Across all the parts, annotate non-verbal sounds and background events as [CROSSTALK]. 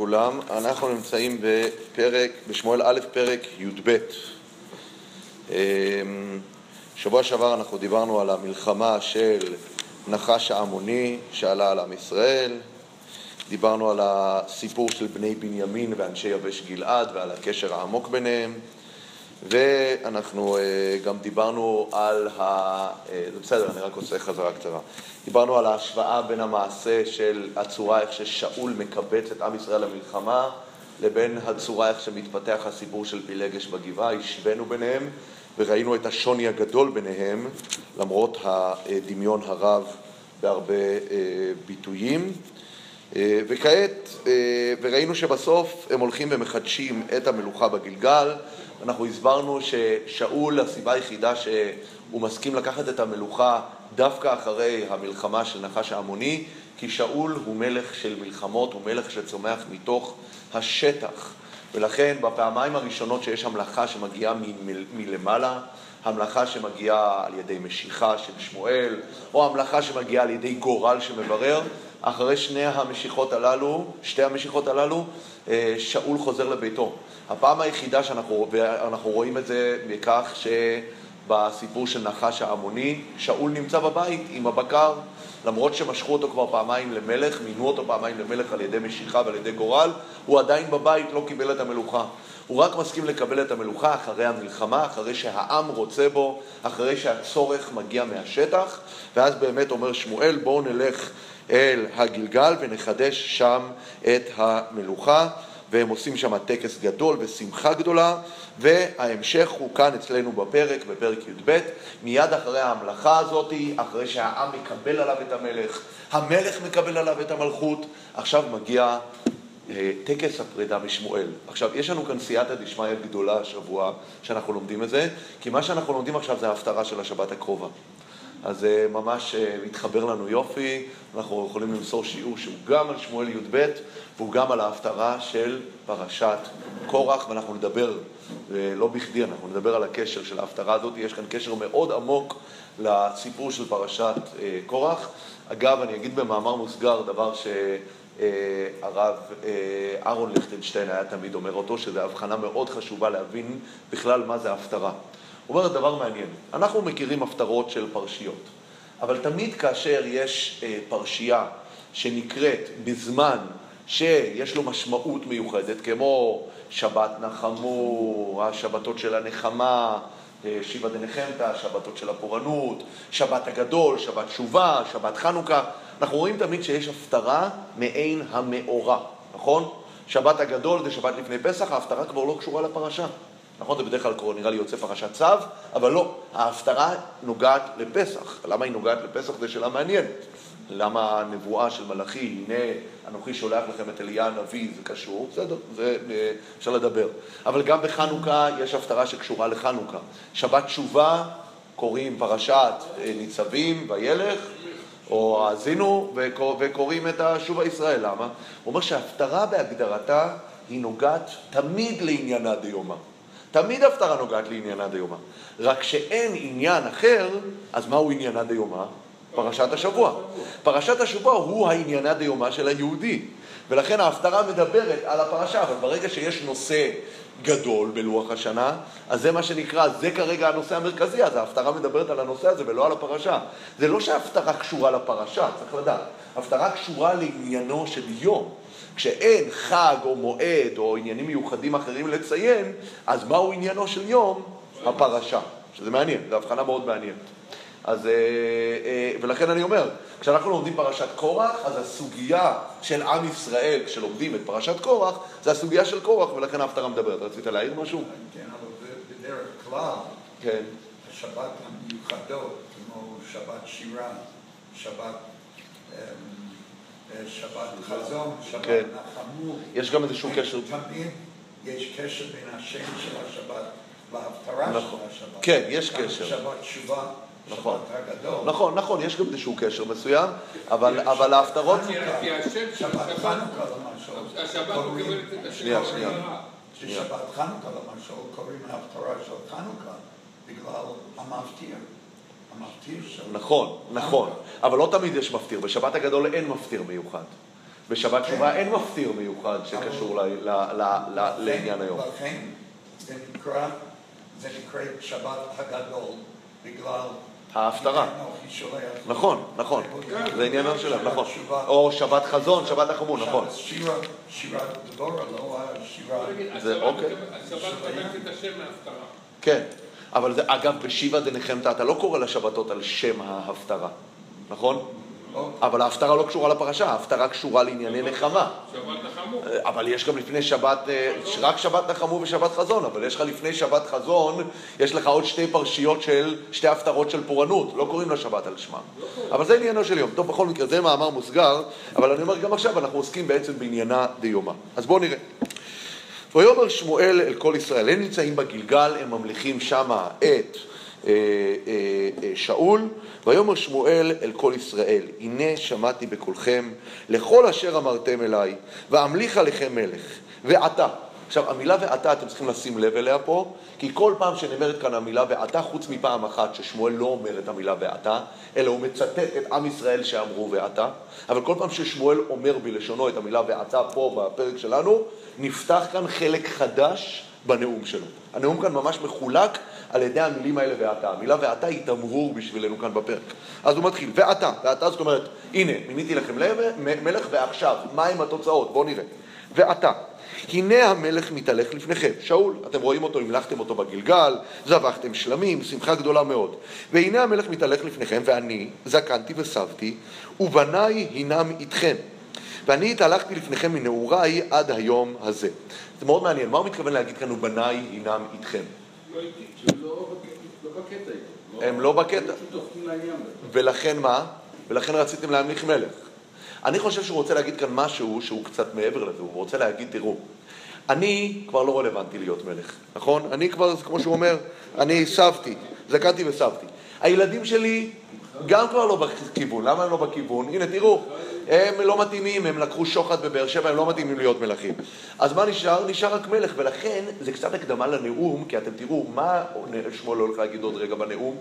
לכולם. אנחנו נמצאים בפרק, בשמואל א', פרק י"ב. אמ, שבוע שעבר אנחנו דיברנו על המלחמה של נחש העמוני שעלה על עם ישראל. דיברנו על הסיפור של בני בנימין ואנשי יבש גלעד ועל הקשר העמוק ביניהם. ואנחנו אה, גם דיברנו על ה... אה, זה בסדר, אני רק עושה חזרה קצרה. דיברנו על ההשוואה בין המעשה של הצורה איך ששאול מקבץ את עם ישראל למלחמה, לבין הצורה איך שמתפתח הסיפור של פילגש בגבעה, השווינו ביניהם וראינו את השוני הגדול ביניהם, למרות הדמיון הרב בהרבה אה, ביטויים. וכעת, וראינו שבסוף הם הולכים ומחדשים את המלוכה בגלגל, אנחנו הסברנו ששאול, הסיבה היחידה שהוא מסכים לקחת את המלוכה דווקא אחרי המלחמה של נחש העמוני, כי שאול הוא מלך של מלחמות, הוא מלך שצומח מתוך השטח. ולכן בפעמיים הראשונות שיש המלאכה שמגיעה מלמעלה, המלאכה שמגיעה על ידי משיכה של שמואל, או המלאכה שמגיעה על ידי גורל שמברר, אחרי שני המשיכות הללו, שתי המשיכות הללו, אה, שאול חוזר לביתו. הפעם היחידה שאנחנו ואנחנו רואים את זה מכך שבסיפור של נחש העמוני, שאול נמצא בבית עם הבקר, למרות שמשכו אותו כבר פעמיים למלך, מינו אותו פעמיים למלך על ידי משיכה ועל ידי גורל, הוא עדיין בבית לא קיבל את המלוכה. הוא רק מסכים לקבל את המלוכה אחרי המלחמה, אחרי שהעם רוצה בו, אחרי שהצורך מגיע מהשטח, ואז באמת אומר שמואל, בואו נלך אל הגלגל ונחדש שם את המלוכה. והם עושים שם טקס גדול ושמחה גדולה, וההמשך הוא כאן אצלנו בפרק, בפרק י"ב, מיד אחרי ההמלכה הזאת, אחרי שהעם מקבל עליו את המלך, המלך מקבל עליו את המלכות, עכשיו מגיע אה, טקס הפרידה משמואל. עכשיו, יש לנו כאן סייעתא דשמיא גדולה השבוע שאנחנו לומדים את זה, כי מה שאנחנו לומדים עכשיו זה ההפטרה של השבת הקרובה. אז זה ממש אה, מתחבר לנו יופי, אנחנו יכולים למסור שיעור שהוא גם על שמואל י"ב והוא גם על ההפטרה של פרשת קורח, ואנחנו נדבר, אה, לא בכדי, אנחנו נדבר על הקשר של ההפטרה הזאת, יש כאן קשר מאוד עמוק לסיפור של פרשת אה, קורח. אגב, אני אגיד במאמר מוסגר דבר שהרב אהרון ליכטנשטיין היה תמיד אומר אותו, שזו הבחנה מאוד חשובה להבין בכלל מה זה הפטרה. הוא אומר דבר מעניין, אנחנו מכירים הפטרות של פרשיות, אבל תמיד כאשר יש אה, פרשייה שנקראת בזמן שיש לו משמעות מיוחדת, כמו שבת נחמו, השבתות של הנחמה, אה, שיבא דנחמתא, השבתות של הפורענות, שבת הגדול, שבת תשובה, שבת חנוכה, אנחנו רואים תמיד שיש הפטרה מעין המאורע, נכון? שבת הגדול זה שבת לפני פסח, ההפטרה כבר לא קשורה לפרשה. נכון, זה בדרך כלל קורה, נראה לי יוצא פרשת צו, אבל לא, ההפטרה נוגעת לפסח. למה היא נוגעת לפסח? זו שאלה מעניינת. למה הנבואה של מלאכי, הנה אנוכי שולח לכם את אליה הנביא, זה קשור, בסדר, זה אה, אפשר לדבר. אבל גם בחנוכה יש הפטרה שקשורה לחנוכה. שבת תשובה, קוראים פרשת אה, ניצבים וילך, או האזינו, וקוראים את שוב הישראל. למה? הוא אומר שההפטרה בהגדרתה היא נוגעת תמיד לעניינה דיומא. תמיד הפטרה נוגעת לעניינה דיומא. רק שאין עניין אחר, אז מהו עניינה דיומא? פרשת השבוע. פרשת השבוע הוא העניינה דיומא של היהודי. ולכן ההפטרה מדברת על הפרשה, אבל ברגע שיש נושא גדול בלוח השנה, אז זה מה שנקרא, זה כרגע הנושא המרכזי, אז ההפטרה מדברת על הנושא הזה ולא על הפרשה. זה לא שההפטרה קשורה לפרשה, צריך לדעת. ההפטרה קשורה לעניינו של יום. כשאין חג או מועד או עניינים מיוחדים אחרים לציין, אז מהו עניינו של יום? הפרשה. שזה מעניין, זו הבחנה מאוד מעניינת. אז, אה, אה, ולכן אני אומר, כשאנחנו לומדים פרשת קורח, אז הסוגיה של עם ישראל, כשלומדים את פרשת קורח, זה הסוגיה של קורח, ולכן ההפטרה מדברת. רצית להעיר משהו? כן, אבל בדרך כלל, כן. השבת המיוחדות, כמו שבת שירה, שבת... שבת חזון, שבת כן. נחמו. יש גם איזשהו קשר. תמיד יש קשר בין השם של השבת להפטרה נכון. של השבת. כן, יש גם קשר. שבת תשובה, נכון. שבת הגדול. נכון, נכון, יש גם איזשהו קשר מסוים, אבל, ההפטרות... שבת חנוכה למשל. השבת קוראים-. שנייה, שנייה. ששבת חנוכה למשל קוראים להפטרה של חנוכה בגלל המפטיר. המפטיר של... נכון, נכון, אבל לא תמיד יש מפטיר, בשבת הגדול אין מפטיר מיוחד. בשבת תשובה אין מפטיר מיוחד שקשור לעניין היום. לכן זה נקרא, זה שבת הגדול, בגלל... ההפטרה. נכון, נכון, זה עניינו שלהם, נכון. או שבת חזון, שבת החמון, נכון. שירה, שירת דבורה, לא השירה... זה השבת אוקיי. השבת מקבלת את השם מההפטרה. כן, אבל זה, אגב, בשיבה דנחמתא אתה לא קורא לשבתות על שם ההפטרה, נכון? לא, אבל ההפטרה לא קשורה לפרשה, ההפטרה קשורה לענייני נחמה. שבת נחמו. אבל יש גם לפני שבת, אה, רק שבת נחמו ושבת חזון, אבל יש לך לפני שבת חזון, יש לך עוד שתי פרשיות של, שתי הפטרות של פורענות, לא קוראים לשבת על שמם. אבל זה עניינו של יום. טוב, בכל מקרה, זה מאמר מוסגר, אבל אני אומר, גם עכשיו אנחנו עוסקים בעצם בעניינה דיומא. אז בואו נראה. ויאמר שמואל אל כל ישראל, הם נמצאים בגלגל, הם ממליכים שמה את אה, אה, אה, שאול, ויאמר שמואל אל כל ישראל, הנה שמעתי בקולכם לכל אשר אמרתם אליי, ואמליך עליכם מלך, ועתה. עכשיו, המילה ועתה, אתם צריכים לשים לב אליה פה, כי כל פעם שנאמרת כאן המילה ועתה, חוץ מפעם אחת ששמואל לא אומר את המילה ועתה, אלא הוא מצטט את עם ישראל שאמרו ועתה, אבל כל פעם ששמואל אומר בלשונו את המילה ועתה פה בפרק שלנו, נפתח כאן חלק חדש בנאום שלו. הנאום כאן ממש מחולק על ידי המילים האלה ועתה. המילה ועתה היא תמרור בשבילנו כאן בפרק. אז הוא מתחיל, ועתה, ועתה זאת אומרת, הנה, מיניתי לכם מלך ועכשיו, מהם התוצאות? בואו נראה. ועתה, הנה המלך מתהלך לפניכם, שאול, אתם רואים אותו, המלכתם אותו בגלגל, זבחתם שלמים, שמחה גדולה מאוד. והנה המלך מתהלך לפניכם, ואני זקנתי וסבתי, ובניי הינם איתכם. ואני התהלכתי לפניכם מנעוריי עד היום הזה. זה מאוד מעניין, מה הוא מתכוון להגיד כאן, ובניי הינם איתכם? לא איתי. לא לא בקטע. הם לא בקטע. ולכן מה? ולכן רציתם להמליך מלך. אני חושב שהוא רוצה להגיד כאן משהו שהוא קצת מעבר לזה, הוא רוצה להגיד, תראו, אני כבר לא רלוונטי להיות מלך, נכון? אני כבר, כמו שהוא אומר, אני סבתי, זקנתי וסבתי. הילדים שלי גם כבר לא בכיוון, למה הם לא בכיוון? הנה, תראו, הם לא מתאימים, הם לקחו שוחד בבאר שבע, הם לא מתאימים להיות מלכים. אז מה נשאר? נשאר רק מלך, ולכן זה קצת הקדמה לנאום, כי אתם תראו, מה שמואל הולך להגיד עוד רגע בנאום?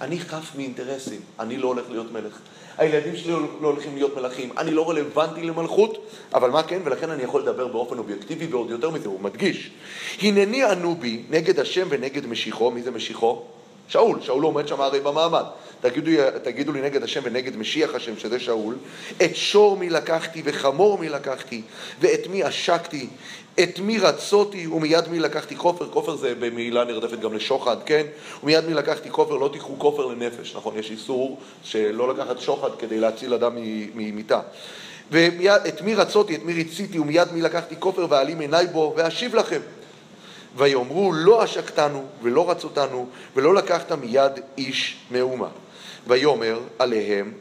אני חף מאינטרסים, אני לא הולך להיות מלך. הילדים שלי לא הולכים להיות מלכים, אני לא רלוונטי למלכות, אבל מה כן? ולכן אני יכול לדבר באופן אובייקטיבי, ועוד יותר מזה, הוא מדגיש. הנני ענו בי נגד השם ונגד משיחו, מי זה משיחו? שאול, שאול עומד שם הרי במעמד. תגידו, תגידו לי נגד השם ונגד משיח השם, שזה שאול, את שור מי לקחתי וחמור מי לקחתי, ואת מי עשקתי, את מי רצותי ומיד מי לקחתי כופר, כופר זה במילה נרדפת גם לשוחד, כן? ומיד מי לקחתי כופר, לא תיקחו כופר לנפש, נכון? יש איסור שלא לקחת שוחד כדי להציל אדם ממיתה. ואת מי רצותי, את מי רציתי, ומיד מי לקחתי כופר ואעלים עיניי בו, ואשיב לכם. ויאמרו לא עשקתנו ולא רצותנו ולא לקחת מיד איש מאומה. ויאמר עליהם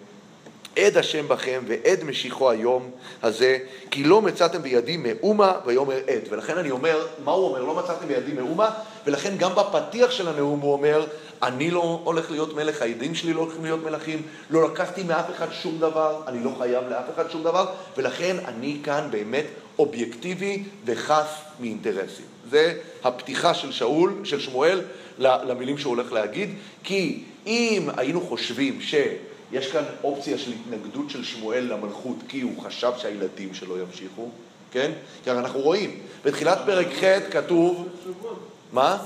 עד השם בכם ועד משיחו היום הזה כי לא מצאתם בידי מאומה ויאמר עד. ולכן אני אומר, מה הוא אומר? לא מצאתם בידי מאומה ולכן גם בפתיח של הנאום הוא אומר אני לא הולך להיות מלך, הילדים שלי לא הולכים להיות מלכים, לא לקחתי מאף אחד שום דבר, אני לא חייב לאף אחד שום דבר ולכן אני כאן באמת אובייקטיבי וחף מאינטרסים. זה הפתיחה של שאול, של שמואל, למילים שהוא הולך להגיד, כי אם היינו חושבים שיש כאן אופציה של התנגדות של שמואל למלכות, כי הוא חשב שהילדים שלו ימשיכו, כן? כי אנחנו רואים, בתחילת פרק ח' כתוב, מה?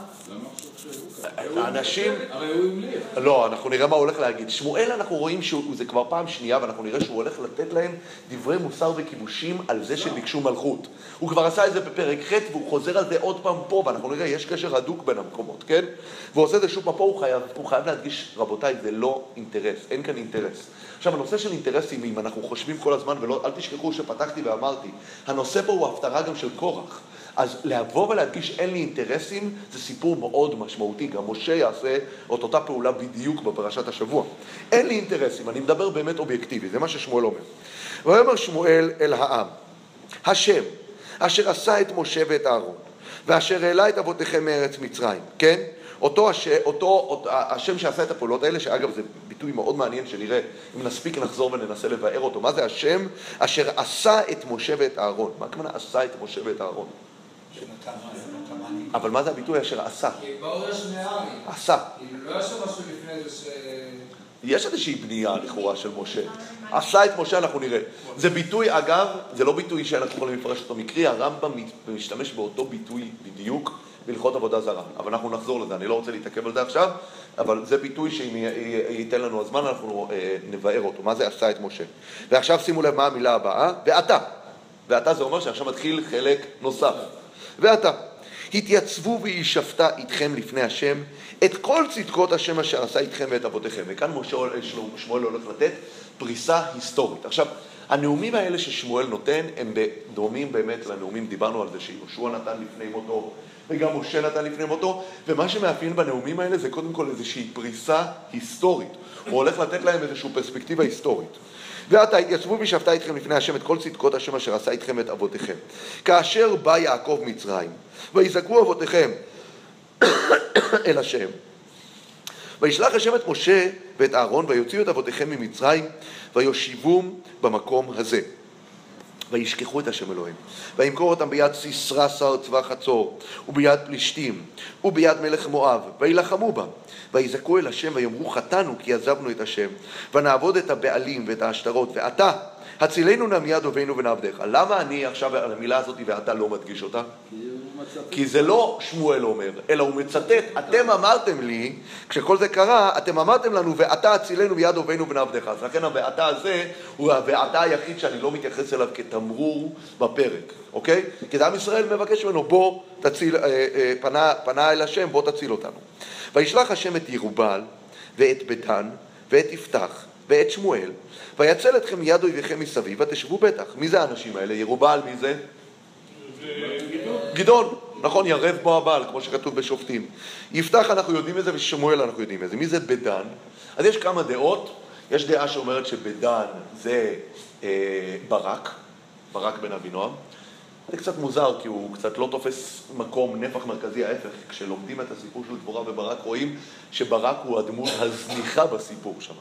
האנשים... הרי הוא המליך. לא, אנחנו נראה מה הוא הולך להגיד. שמואל, אנחנו רואים שזה כבר פעם שנייה, ואנחנו נראה שהוא הולך לתת להם דברי מוסר וכיבושים על זה שביקשו מלכות. הוא כבר עשה את זה בפרק ח' והוא חוזר על זה עוד פעם פה, ואנחנו נראה, יש קשר הדוק בין המקומות, כן? והוא עושה את זה שוב פעם פה, הוא חייב, הוא חייב להדגיש, רבותיי, זה לא אינטרס, אין כאן אינטרס. עכשיו, הנושא של אינטרסים, אם אנחנו חושבים כל הזמן, ואל תשכחו שפתחתי ואמרתי, הנושא פה הוא הפטרה גם של קורח. אז לבוא ולהדגיש אין לי אינטרסים זה סיפור מאוד משמעותי, גם משה יעשה את אותה פעולה בדיוק בפרשת השבוע. אין לי אינטרסים, אני מדבר באמת אובייקטיבי, זה מה ששמואל אומר. ויאמר שמואל אל העם, השם, אשר עשה את משה ואת אהרון, ואשר העלה את אבותיכם מארץ מצרים, כן? אותו, הש... אותו, אותו השם שעשה את הפעולות האלה, שאגב זה ביטוי מאוד מעניין שנראה, אם נספיק נחזור וננסה לבאר אותו. מה זה השם אשר עשה את משה ואת אהרון? מה הכוונה עשה את משה ואת אהרון? אבל מה זה הביטוי אשר עשה? כי באו יש מארי. עשה. לא היה שם משהו לפני זה ש... יש איזושהי בנייה לכאורה של משה. עשה את משה, אנחנו נראה. זה ביטוי, אגב, זה לא ביטוי שאנחנו יכולים לפרש אותו מקרי, הרמב"ם משתמש באותו ביטוי בדיוק בהלכות עבודה זרה. אבל אנחנו נחזור לזה, אני לא רוצה להתעכב על זה עכשיו, אבל זה ביטוי שאם ייתן לנו הזמן, אנחנו אה, נבאר אותו. מה זה עשה את משה? ועכשיו שימו לב מה המילה הבאה, ואתה. ואתה זה אומר שעכשיו מתחיל חלק נוסף. ואתה. התייצבו וישפטה איתכם לפני השם את כל צדקות השם אשר עשה איתכם ואת אבותיכם. וכאן משה, שמואל הולך לתת פריסה היסטורית. עכשיו, הנאומים האלה ששמואל נותן הם דומים באמת לנאומים, דיברנו על זה שיהושע נתן לפני מותו וגם משה נתן לפני מותו, ומה שמאפיין בנאומים האלה זה קודם כל איזושהי פריסה היסטורית. הוא הולך לתת להם איזושהי פרספקטיבה היסטורית. ועתה התייצבו ושפטה איתכם לפני השם את כל צדקות השם אשר עשה איתכם ואת אבותיכם. כאשר בא יעקב מצרים, ויזעקו אבותיכם [COUGHS] אל השם, וישלח השם את משה ואת אהרון ויוציאו את אבותיכם ממצרים ויושיבום במקום הזה. וישכחו את השם אלוהים, וימכור אותם ביד סיסרא שר צבא חצור, וביד פלישתים, וביד מלך מואב, וילחמו בם. ויזעקו אל השם ויאמרו חטאנו כי עזבנו את השם, ונעבוד את הבעלים ואת העשתרות, ואתה הצילנו נא מיד אויבינו ונעבדיך. למה אני עכשיו המילה הזאת ואתה לא מדגיש אותה? כי זה לא שמואל אומר, אלא הוא מצטט, אתם אמרתם לי, כשכל זה קרה, אתם אמרתם לנו, ואתה הצילנו מיד אויבינו ונעבדיך. אז לכן ה"ואתה" הזה הוא ה"ואתה" היחיד שאני לא מתייחס אליו כתמרור בפרק, אוקיי? כי עם ישראל מבקש ממנו, בוא תציל, אה, אה, פנה, פנה אל השם, בוא תציל אותנו. וישלח השם את ירובעל, ואת בדן, ואת יפתח, ואת שמואל, ויצל אתכם מיד אויביכם מסביב, ותשבו בטח. מי זה האנשים האלה? ירובעל, מי זה? גדעון, נכון, ירב בו הבעל, כמו שכתוב בשופטים. יפתח אנחנו יודעים את זה, ושמואל אנחנו יודעים את זה. מי זה בדן? אז יש כמה דעות. יש דעה שאומרת שבדן זה אה, ברק, ברק בן אבינועם. זה קצת מוזר, כי הוא קצת לא תופס מקום, נפח מרכזי, ההפך. כשלומדים את הסיפור של דבורה וברק, רואים שברק הוא הדמות הזניחה בסיפור שם.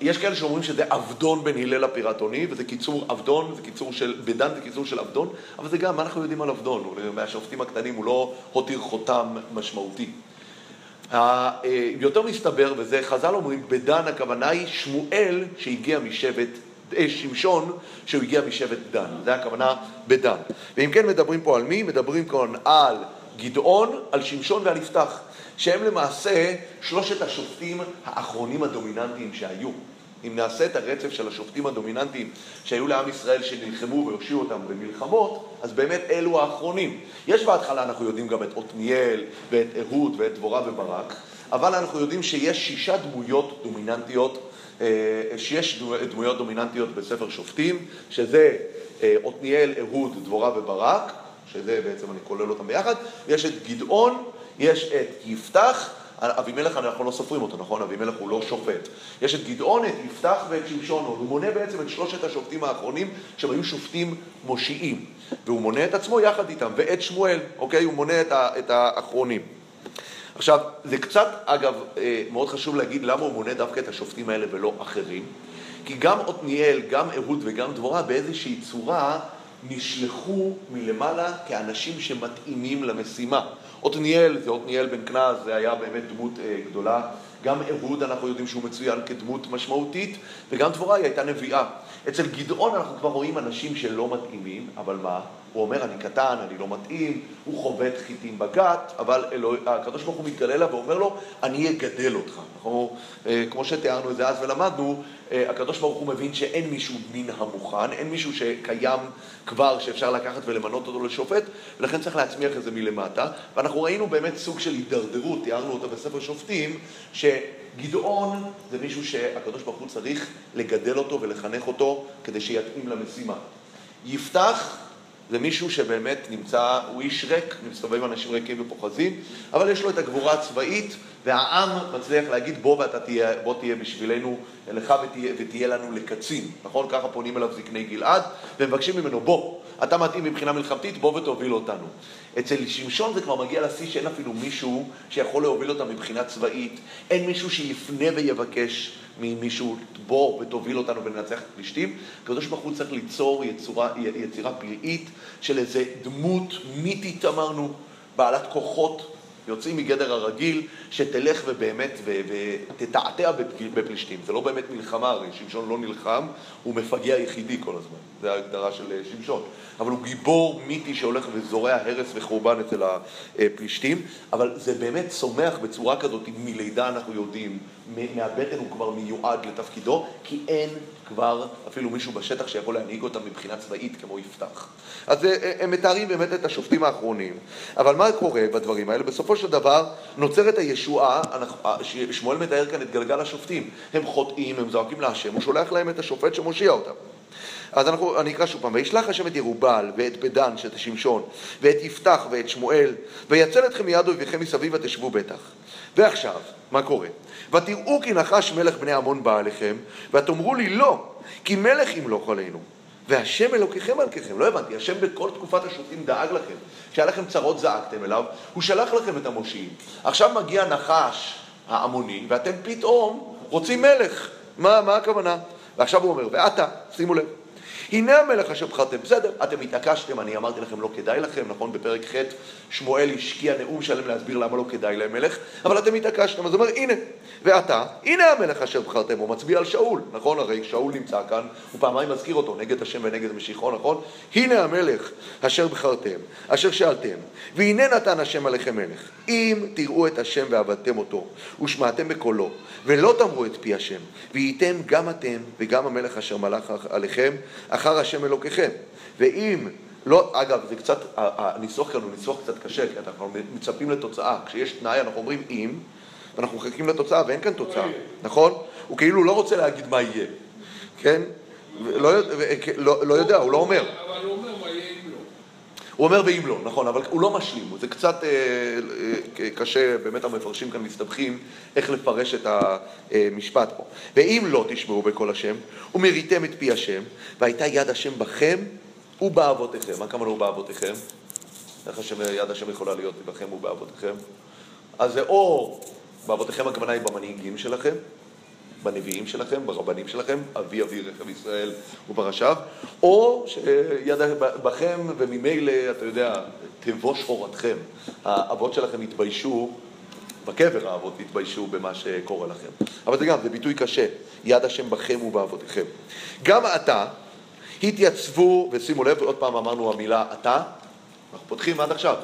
יש כאלה שאומרים שזה עבדון בן הלל הפירטוני, וזה קיצור עבדון, זה קיצור של, בדן זה קיצור של עבדון, אבל זה גם, מה אנחנו יודעים על עבדון? מהשופטים הקטנים, הוא לא הותיר חותם משמעותי. יותר מסתבר, וזה חז"ל אומרים, בדן הכוונה היא שמואל שהגיע משבט, אה, שמשון שהוא הגיע משבט דן, זה הכוונה בדן. ואם כן מדברים פה על מי? מדברים כאן על גדעון, על שמשון ועל יפתח. שהם למעשה שלושת השופטים האחרונים הדומיננטיים שהיו. אם נעשה את הרצף של השופטים הדומיננטיים שהיו לעם ישראל שנלחמו והושיעו אותם במלחמות, אז באמת אלו האחרונים. יש בהתחלה, אנחנו יודעים גם את עתניאל ואת אהוד ואת דבורה וברק, אבל אנחנו יודעים שיש שישה דמויות דומיננטיות, אה, שיש דמויות דומיננטיות בספר שופטים, שזה אה, עתניאל, אהוד, דבורה וברק, שזה בעצם אני כולל אותם ביחד, ויש את גדעון, יש את יפתח, אבימלך אנחנו לא סופרים אותו, נכון? אבימלך הוא לא שופט. יש את גדעון, את יפתח ואת שמשון, הוא מונה בעצם את שלושת השופטים האחרונים שהם היו שופטים מושיעים. והוא מונה את עצמו יחד איתם, ואת שמואל, אוקיי? הוא מונה את, ה, את האחרונים. עכשיו, זה קצת, אגב, אה, מאוד חשוב להגיד למה הוא מונה דווקא את השופטים האלה ולא אחרים. כי גם עתניאל, גם אהוד וגם דבורה באיזושהי צורה נשלחו מלמעלה כאנשים שמתאימים למשימה. עתניאל זה עתניאל בן כנז, זה היה באמת דמות אה, גדולה. גם אהוד אנחנו יודעים שהוא מצוין כדמות משמעותית, וגם דבורה היא הייתה נביאה. אצל גדעון אנחנו כבר רואים אנשים שלא מתאימים, אבל מה? הוא אומר, אני קטן, אני לא מתאים, הוא חובט חיטים בגת, אבל אלוה, הקדוש ברוך הוא מתגלה אליו ואומר לו, אני אגדל אותך. אנחנו, אה, כמו שתיארנו את זה אז ולמדנו, אה, הקדוש ברוך הוא מבין שאין מישהו מן המוכן, אין מישהו שקיים כבר שאפשר לקחת ולמנות אותו לשופט, ולכן צריך להצמיח את זה מלמטה. ואנחנו ראינו באמת סוג של הידרדרות, תיארנו אותה בספר שופטים, שגדעון זה מישהו שהקדוש ברוך הוא צריך לגדל אותו ולחנך אותו כדי שיתאים למשימה. יפתח זה מישהו שבאמת נמצא, הוא איש ריק, מסתובב עם אנשים ריקים ופוחזים, אבל יש לו את הגבורה הצבאית, והעם מצליח להגיד בוא ואתה תהיה, בוא תהיה בשבילנו, לך ותהיה, ותהיה לנו לקצין, נכון? ככה פונים אליו זקני גלעד, ומבקשים ממנו בוא, אתה מתאים מבחינה מלחמתית, בוא ותוביל אותנו. אצל שמשון זה כבר מגיע לשיא שאין אפילו מישהו שיכול להוביל אותם מבחינה צבאית, אין מישהו שיפנה ויבקש ממישהו, בוא ותוביל אותנו וננצח את פלישתים. הקדוש ברוך הוא צריך ליצור יצורה, יצירה פלאית של איזה דמות מיתית, אמרנו, בעלת כוחות, יוצאים מגדר הרגיל, שתלך ובאמת ותתעתע בפ- בפלישתים. זה לא באמת מלחמה, הרי שמשון לא נלחם, הוא מפגע יחידי כל הזמן. זו ההגדרה של אה, שמשון. אבל הוא גיבור מיתי שהולך וזורע הרס וחורבן אצל הפלישתים, אבל זה באמת צומח בצורה כזאת, מלידה אנחנו יודעים, מהבטן הוא כבר מיועד לתפקידו, כי אין כבר אפילו מישהו בשטח שיכול להנהיג אותם מבחינה צבאית כמו יפתח. אז אה, הם מתארים באמת את השופטים האחרונים, אבל מה קורה בדברים האלה? בסופו של דבר נוצרת הישועה, אה, שמואל מתאר כאן את גלגל השופטים. הם חוטאים, הם זועקים להשם, הוא שולח להם את השופט שמושיע אותם. אז אנחנו, אני אקרא שוב פעם, וישלח השם את ירובל ואת בדן שאת שמשון ואת יפתח ואת שמואל ויצל אתכם מיד אויביכם מסביב ותשבו בטח. ועכשיו, מה קורה? ותראו כי נחש מלך בני עמון בא עליכם ותאמרו לי לא, כי מלך ימלוך עלינו. והשם אלוקיכם מלככם. לא הבנתי, השם בכל תקופת השופטים דאג לכם. כשהיה לכם צרות זעקתם אליו, הוא שלח לכם את המושיעים. עכשיו מגיע נחש העמוני, ואתם פתאום רוצים מלך. מה, מה הכוונה? ועכשיו הוא אומר, ועתה, שימו לב, הנה המלך אשר בחרתם. בסדר, אתם התעקשתם, אני אמרתי לכם לא כדאי לכם, נכון? בפרק ח' שמואל השקיע נאום שלם להסביר למה לא כדאי להם מלך, אבל אתם התעקשתם, אז הוא אומר, הנה, ועתה, הנה המלך אשר בחרתם, הוא מצביע על שאול, נכון? הרי שאול נמצא כאן, הוא פעמיים מזכיר אותו, נגד השם ונגד משיחו, נכון? הנה המלך אשר בחרתם, אשר שאלתם, והנה נתן השם עליכם מלך. אם תראו את השם ועבדתם אותו, ושמעתם בקולו, ולא תאמרו את פי השם, וייתן גם אתם וגם המלך אשר מלך עליכם, אחר השם אלוקיכם. ואם לא, אגב, זה קצת, הניסוח כאן הוא ניסוח קצת קשה, כי אנחנו מצפים לתוצאה. כשיש תנאי אנחנו אומרים אם, ואנחנו מחכים לתוצאה, ואין כאן תוצאה, נכון? הוא כאילו לא רוצה להגיד מה יהיה, כן? לא, לא, לא יודע, הוא לא אומר מה יהיה אם לא. הוא אומר ואם לא, נכון, אבל הוא לא משלים, זה קצת אה, אה, קשה, באמת המפרשים כאן מסתבכים איך לפרש את המשפט פה. ואם לא תשמעו בקול השם, ומריתם את פי השם, והייתה יד השם בכם ובאבותיכם. מה כמובן הוא באבותיכם? איך השם, יד השם יכולה להיות בכם ובאבותיכם? אז זה או באבותיכם הכוונה היא במנהיגים שלכם, בנביאים שלכם, ברבנים שלכם, אבי אבי רכב ישראל ופרשיו, או שיד בכם וממילא, אתה יודע, תבוש הורתכם. האבות שלכם התביישו, בקבר האבות התביישו במה שקורה לכם. אבל זה גם, זה ביטוי קשה, יד השם בכם ובאבותיכם. גם עתה התייצבו, ושימו לב, עוד פעם אמרנו המילה עתה, אנחנו פותחים עד עכשיו.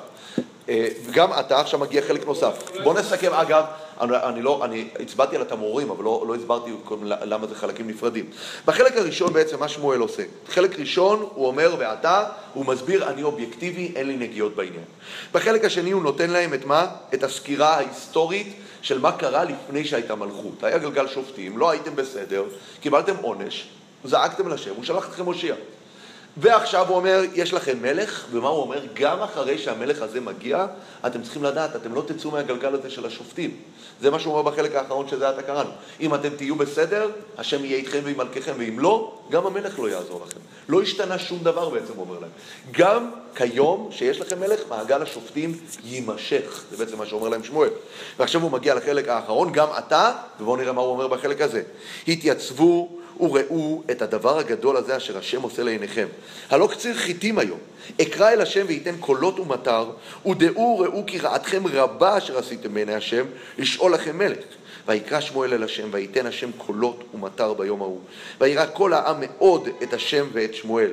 גם עתה, עכשיו מגיע חלק נוסף. בואו נסכם, אגב, אני, אני לא, אני הצבעתי על התמרורים, אבל לא, לא הסברתי למה זה חלקים נפרדים. בחלק הראשון בעצם מה שמואל עושה? חלק ראשון הוא אומר ועתה, הוא מסביר אני אובייקטיבי, אין לי נגיעות בעניין. בחלק השני הוא נותן להם את מה? את הסקירה ההיסטורית של מה קרה לפני שהייתה מלכות. היה גלגל שופטים, לא הייתם בסדר, קיבלתם עונש, זעקתם לשם, הוא שלח אתכם מושיע. ועכשיו הוא אומר, יש לכם מלך, ומה הוא אומר? גם אחרי שהמלך הזה מגיע, אתם צריכים לדעת, אתם לא תצאו מהגלגל הזה של השופטים. זה מה שהוא אומר בחלק האחרון שזה עתה קראנו. אם אתם תהיו בסדר, השם יהיה איתכם ועם מלככם, ואם לא, גם המלך לא יעזור לכם. לא השתנה שום דבר בעצם, הוא אומר להם. גם כיום שיש לכם מלך, מעגל השופטים יימשך. זה בעצם מה שאומר להם שמואל. ועכשיו הוא מגיע לחלק האחרון, גם אתה, ובואו נראה מה הוא אומר בחלק הזה. התייצבו וראו את הדבר הגדול הזה אשר השם עושה לעיניכם. הלא קציר חיטים היום. אקרא אל השם וייתן קולות ומטר, ודעו ראו כי רעתכם רבה אשר עשיתם בעיני השם, לשאול לכם מלך. ויקרא שמואל אל השם, וייתן השם קולות ומטר ביום ההוא. וירא כל העם מאוד את השם ואת שמואל.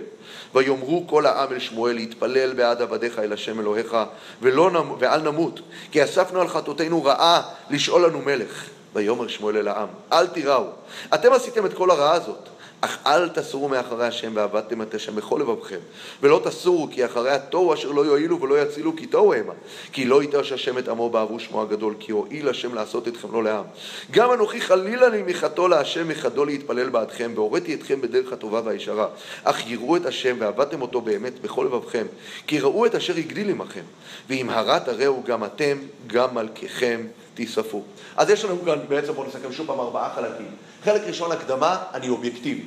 ויאמרו כל העם אל שמואל להתפלל בעד עבדיך אל השם אלוהיך, ולא. ואל נמות, כי אספנו על חטאותינו רעה לשאול לנו מלך. ויאמר שמואל אל העם, אל תיראו, אתם עשיתם את כל הרעה הזאת, אך אל תסורו מאחרי השם ועבדתם את השם בכל לבבכם, ולא תסורו כי אחרי התוהו אשר לא יועילו ולא יצילו כי תוהו המה, כי לא ייטש השם את עמו בעבור שמו הגדול, כי הואיל השם לעשות אתכם לא לעם. גם אנוכי חלילה לי מחתו להשם מחדו להתפלל בעדכם, והוריתי אתכם בדרך הטובה והישרה, אך יראו את השם ועבדתם אותו באמת בכל לבבכם, כי ראו את אשר הגדיל עמכם, ואם הרת הראו גם אתם, גם מלככם תיספו. אז יש לנו כאן, בעצם בואו נסכם שוב פעם ארבעה חלקים. חלק ראשון, הקדמה, אני אובייקטיבי.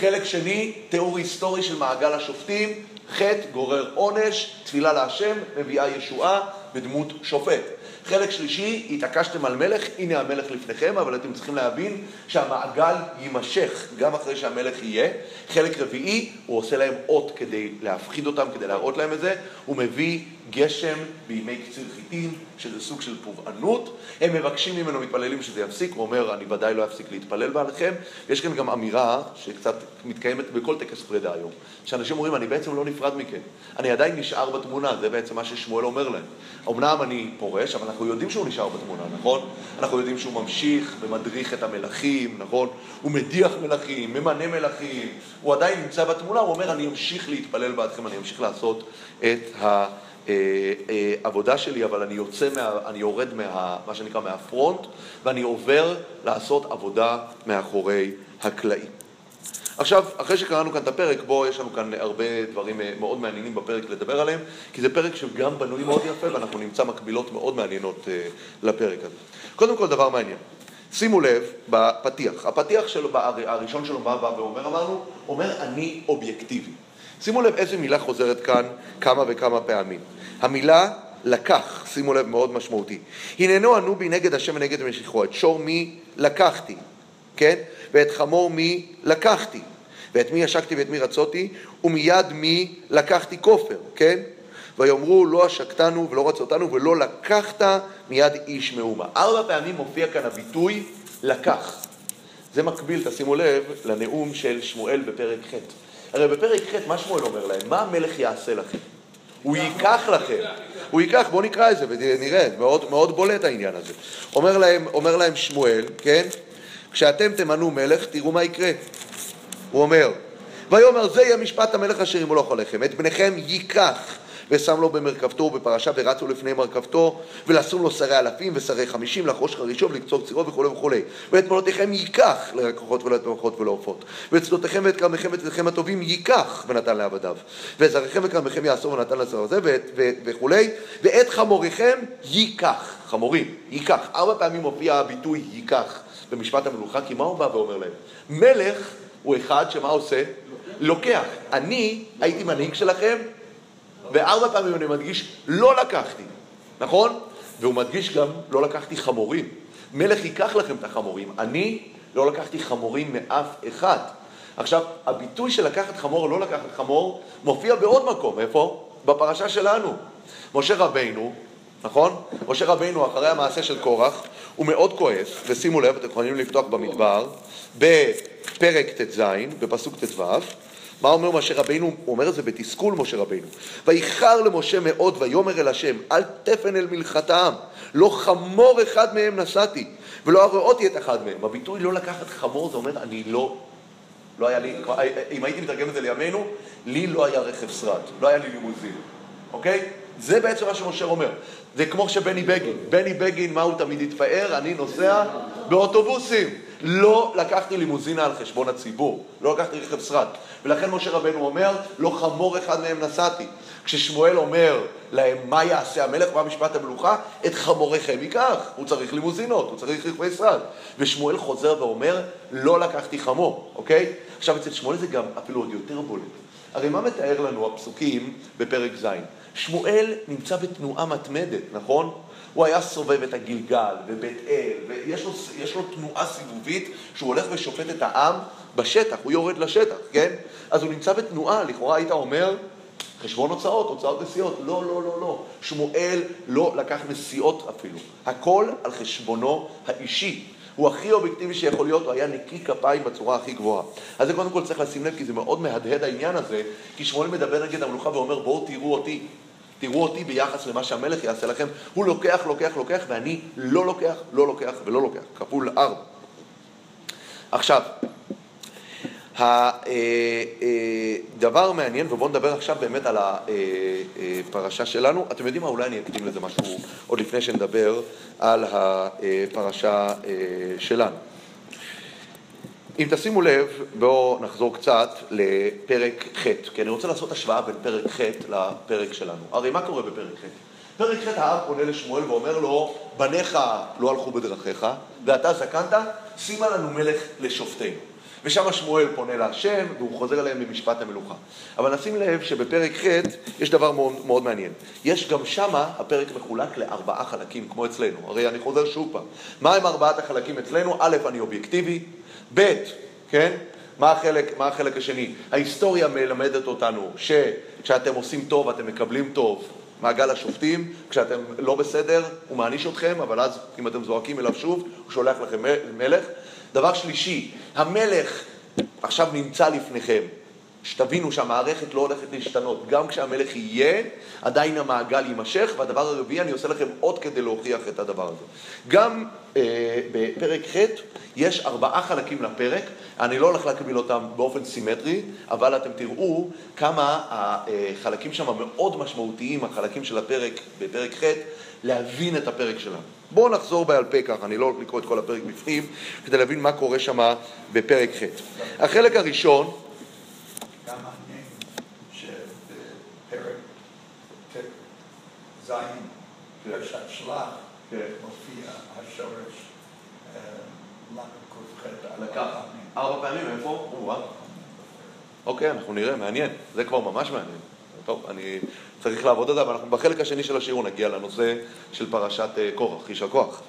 חלק שני, תיאור היסטורי של מעגל השופטים, חטא גורר עונש, תפילה להשם, מביאה ישועה בדמות שופט. חלק שלישי, התעקשתם על מלך, הנה המלך לפניכם, אבל אתם צריכים להבין שהמעגל יימשך גם אחרי שהמלך יהיה. חלק רביעי, הוא עושה להם אות כדי להפחיד אותם, כדי להראות להם את זה, הוא מביא גשם בימי קציר חיטים, שזה סוג של פורענות. הם מבקשים ממנו, מתפללים שזה יפסיק, הוא אומר, אני ודאי לא אפסיק להתפלל בעליכם. ויש כאן גם אמירה שקצת מתקיימת בכל טקס פרידה היום, שאנשים אומרים, אני בעצם לא נפרד מכם, אני עדיין נשאר בתמונה, זה בעצם מה ששמואל אומר להם. אמנם אני פורש, אבל אנחנו יודעים שהוא נשאר בתמונה, נכון? אנחנו יודעים שהוא ממשיך ומדריך את המלכים, נכון? הוא מדיח מלכים, ממנה מלכים, הוא עדיין נמצא בתמונה, הוא אומר, אני אמשיך להתפלל בעדכם, אני אמשיך לעשות את ה... אה, אה, עבודה שלי, אבל אני יוצא, מה, אני יורד מה, מה שנקרא מהפרונט, ואני עובר לעשות עבודה מאחורי הקלעים. עכשיו, אחרי שקראנו כאן את הפרק, בו יש לנו כאן הרבה דברים אה, מאוד מעניינים בפרק לדבר עליהם, כי זה פרק שגם בנוי מאוד יפה, ואנחנו נמצא מקבילות מאוד מעניינות לפרק הזה. קודם כל, דבר מעניין. שימו לב בפתיח. הפתיח שלו, הראשון שלו בא, בא ואומר, אמרנו, אומר אני אובייקטיבי. שימו לב איזה מילה חוזרת כאן כמה וכמה פעמים. המילה לקח, שימו לב, מאוד משמעותי. הננו ענו בי נגד השם ונגד משיחו, את שור מי לקחתי, כן? ואת חמור מי לקחתי, ואת מי עשקתי ואת מי רצותי, ומיד מי לקחתי כופר, כן? ויאמרו לא עשקתנו ולא רצותנו ולא לקחת מיד איש מאומה. ארבע פעמים מופיע כאן הביטוי לקח. זה מקביל, תשימו לב, לנאום של שמואל בפרק ח'. הרי בפרק ח' מה שמואל אומר להם? מה המלך יעשה לכם? הוא ייקח לכם. הוא ייקח, בואו נקרא את זה ונראה, מאוד, מאוד בולט העניין הזה. אומר להם, אומר להם שמואל, כן? כשאתם תמנו מלך, תראו מה יקרה. הוא אומר, ויאמר זה יהיה משפט המלך אשר ימולוך עליכם, את בניכם ייקח ושם לו במרכבתו ובפרשה ורצו לפני מרכבתו ולשום לו שרי אלפים ושרי חמישים לחרוש חרישו ולקצור צירו וכולי וכולי ואת מלותיכם ייקח ללקוחות ולתמכות ולעופות ואת שדותיכם ואת כרמיכם ואת ידיכם הטובים ייקח ונתן לעבדיו ואת זרעיכם וכרמיכם יאסור ונתן לזרע הזה וכולי ואת חמוריכם ייקח חמורים ייקח ארבע פעמים מופיע הביטוי ייקח במשפט המלוכה כי מה הוא בא ואומר להם? מלך הוא אחד שמה עושה? לוקח. אני הייתי מנהיג שלכם, וארבע פעמים אני מדגיש, לא לקחתי, נכון? והוא מדגיש גם, לא לקחתי חמורים. מלך ייקח לכם את החמורים. אני לא לקחתי חמורים מאף אחד. עכשיו, הביטוי של לקחת חמור או לא לקחת חמור מופיע בעוד מקום. איפה? בפרשה שלנו. משה רבינו, נכון? משה רבינו, אחרי המעשה של קורח, הוא מאוד כועס, ושימו לב, אתם יכולים לפתוח במדבר, בפרק ט"ז, בפסוק ט"ו, מה אומר משה רבינו? הוא אומר את זה בתסכול משה רבינו. ואיחר למשה מאוד ויאמר אל השם, אל תפן אל מלכתם, לא חמור אחד מהם נשאתי, ולא הראותי את אחד מהם. הביטוי לא לקחת חמור זה אומר, אני לא, לא היה לי, אם הייתי מתרגם את זה לימינו, לי לא היה רכב שרד, לא היה לי לימוזין, אוקיי? זה בעצם מה שמשה אומר. זה כמו שבני בגין, בני בגין, מה הוא תמיד התפאר? אני נוסע באוטובוסים. לא לקחתי לימוזינה על חשבון הציבור, לא לקחתי רכב שרד. ולכן משה רבנו אומר, לא חמור אחד מהם נסעתי. כששמואל אומר להם מה יעשה המלך, מה משפט המלוכה, את חמוריכם ייקח, הוא צריך לימוזינות, הוא צריך רכבי שרד. ושמואל חוזר ואומר, לא לקחתי חמור, אוקיי? עכשיו אצל שמואל זה גם אפילו עוד יותר בולט. הרי מה מתאר לנו הפסוקים בפרק ז'? שמואל נמצא בתנועה מתמדת, נכון? הוא היה סובב את הגלגל ובית אל, ויש לו, לו תנועה סיבובית שהוא הולך ושופט את העם בשטח, הוא יורד לשטח, כן? אז הוא נמצא בתנועה, לכאורה היית אומר, חשבון הוצאות, הוצאות נסיעות. לא, לא, לא, לא. שמואל לא לקח נסיעות אפילו. הכל על חשבונו האישי. הוא הכי אובייקטיבי שיכול להיות, הוא היה נקי כפיים בצורה הכי גבוהה. אז זה קודם כל צריך לשים לב, כי זה מאוד מהדהד העניין הזה, כי שמואל מדבר נגד המלוכה ואומר, בואו תראו אותי. תראו אותי ביחס למה שהמלך יעשה לכם. הוא לוקח, לוקח, לוקח, ואני לא לוקח, לא לוקח ולא לוקח. כפול ארבע. עכשיו, הדבר מעניין, ובואו נדבר עכשיו באמת על הפרשה שלנו. אתם יודעים מה? אולי אני אקדים לזה משהו עוד לפני שנדבר על הפרשה שלנו. אם תשימו לב, בואו נחזור קצת לפרק ח', כי אני רוצה לעשות השוואה בין פרק ח' לפרק שלנו. הרי מה קורה בפרק ח'? פרק ח' האב פונה לשמואל ואומר לו, בניך לא הלכו בדרכיך, ואתה זקנת, שימה לנו מלך לשופטינו. ושם שמואל פונה להשם, והוא חוזר אליהם במשפט המלוכה. אבל נשים לב שבפרק ח' יש דבר מאוד, מאוד מעניין. יש גם שמה, הפרק מחולק לארבעה חלקים, כמו אצלנו. הרי אני חוזר שוב פעם. מה הם ארבעת החלקים אצלנו? א', אני אובייקטיבי, ב', כן? מה החלק, מה החלק השני? ההיסטוריה מלמדת אותנו שכשאתם עושים טוב אתם מקבלים טוב, מעגל השופטים, כשאתם לא בסדר, הוא מעניש אתכם, אבל אז אם אתם זועקים אליו שוב, הוא שולח לכם מלך. דבר שלישי, המלך עכשיו נמצא לפניכם. שתבינו שהמערכת לא הולכת להשתנות. גם כשהמלך יהיה, עדיין המעגל יימשך, והדבר הרביעי, אני עושה לכם עוד כדי להוכיח את הדבר הזה. גם אה, בפרק ח' יש ארבעה חלקים לפרק, אני לא הולך להקביל אותם באופן סימטרי, אבל אתם תראו כמה החלקים שם מאוד משמעותיים, החלקים של הפרק בפרק ח', להבין את הפרק שלנו. בואו נחזור בעל פה ככה, אני לא הולך לקרוא את כל הפרק בפנים, כדי להבין מה קורה שם בפרק ח'. החלק הראשון, גם מעניין שבפרק ט"ז, פרשת שלח, כן. מופיע השורש אה, ל"ק"ח לקח ארבע פעמים, איפה? אוקיי, אנחנו נראה, מעניין. זה כבר ממש מעניין. טוב, אני צריך לעבוד על זה, אבל אנחנו בחלק השני של השיעור נגיע לנושא של פרשת אה, קורח, איש הכוח.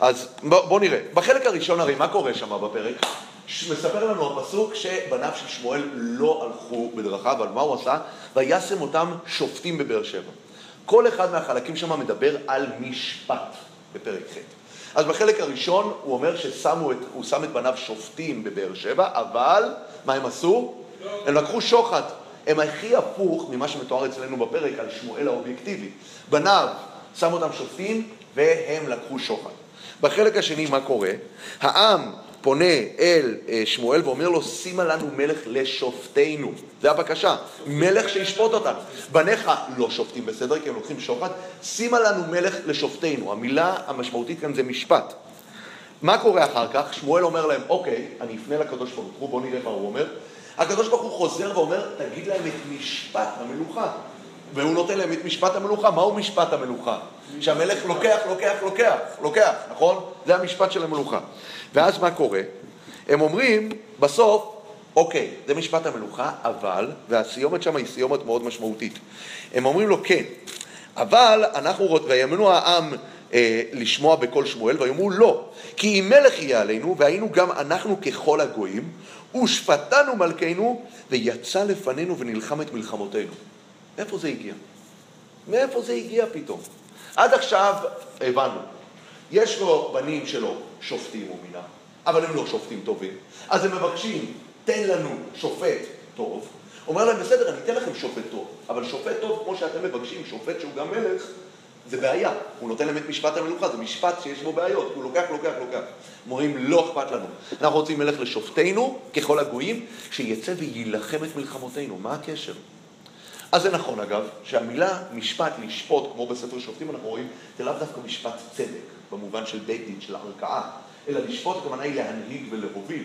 אז בואו בוא נראה. בחלק הראשון הרי מה קורה שם בפרק? מספר לנו הפסוק שבניו של שמואל לא הלכו בדרכיו, אבל מה הוא עשה? וישם אותם שופטים בבאר שבע. כל אחד מהחלקים שם מדבר על משפט בפרק ח'. אז בחלק הראשון הוא אומר ששמו את, הוא שם את בניו שופטים בבאר שבע, אבל מה הם עשו? הם לקחו שוחד. הם הכי הפוך ממה שמתואר אצלנו בפרק על שמואל האובייקטיבי. בניו שמו אותם שופטים והם לקחו שוחד. בחלק השני מה קורה? העם פונה אל אה, שמואל ואומר לו, שימה לנו מלך לשופטנו. זה הבקשה, מלך שישפוט אותנו. בניך לא שופטים בסדר, כי הם לוקחים שוחד, שימה לנו מלך לשופטנו. המילה המשמעותית כאן זה משפט. מה קורה אחר כך? שמואל אומר להם, אוקיי, אני אפנה לקדוש ברוך הוא, בואו נראה מה הוא אומר. הקדוש ברוך הוא חוזר ואומר, תגיד להם את משפט המלוכה. והוא נותן להם את משפט המלוכה. מהו משפט המלוכה? שהמלך לוקח, לוקח, לוקח, לוקח, נכון? זה המשפט של המלוכה. ואז מה קורה? הם אומרים, בסוף, אוקיי, זה משפט המלוכה, אבל, והסיומת שם היא סיומת מאוד משמעותית. הם אומרים לו, כן, אבל אנחנו רוצים, ויאמנו העם אה, לשמוע בקול שמואל, ויאמרו לא, כי אם מלך יהיה עלינו, והיינו גם אנחנו ככל הגויים, ושפטנו מלכנו, ויצא לפנינו ונלחם את מלחמותינו. מאיפה זה הגיע? מאיפה זה הגיע פתאום? עד עכשיו הבנו, יש לו בנים שלו שופטים ומינה, אבל הם לא שופטים טובים. אז הם מבקשים, תן לנו שופט טוב. אומר להם, בסדר, אני אתן לכם שופט טוב, אבל שופט טוב, כמו שאתם מבקשים, שופט שהוא גם מלך, זה בעיה. הוא נותן להם את משפט המלוכה, זה משפט שיש בו בעיות, הוא לוקח, לוקח, לוקח. אומרים, לא אכפת לנו. אנחנו רוצים מלך לשופטינו, ככל הגויים, שיצא ויילחם את מלחמותינו. מה הקשר? אז זה נכון אגב, שהמילה משפט, לשפוט, כמו בספר שופטים אנחנו רואים, זה לאו דווקא משפט צדק, במובן של בית דין, של ערכאה, אלא לשפוט הכוונה היא להנהיג ולהוביל.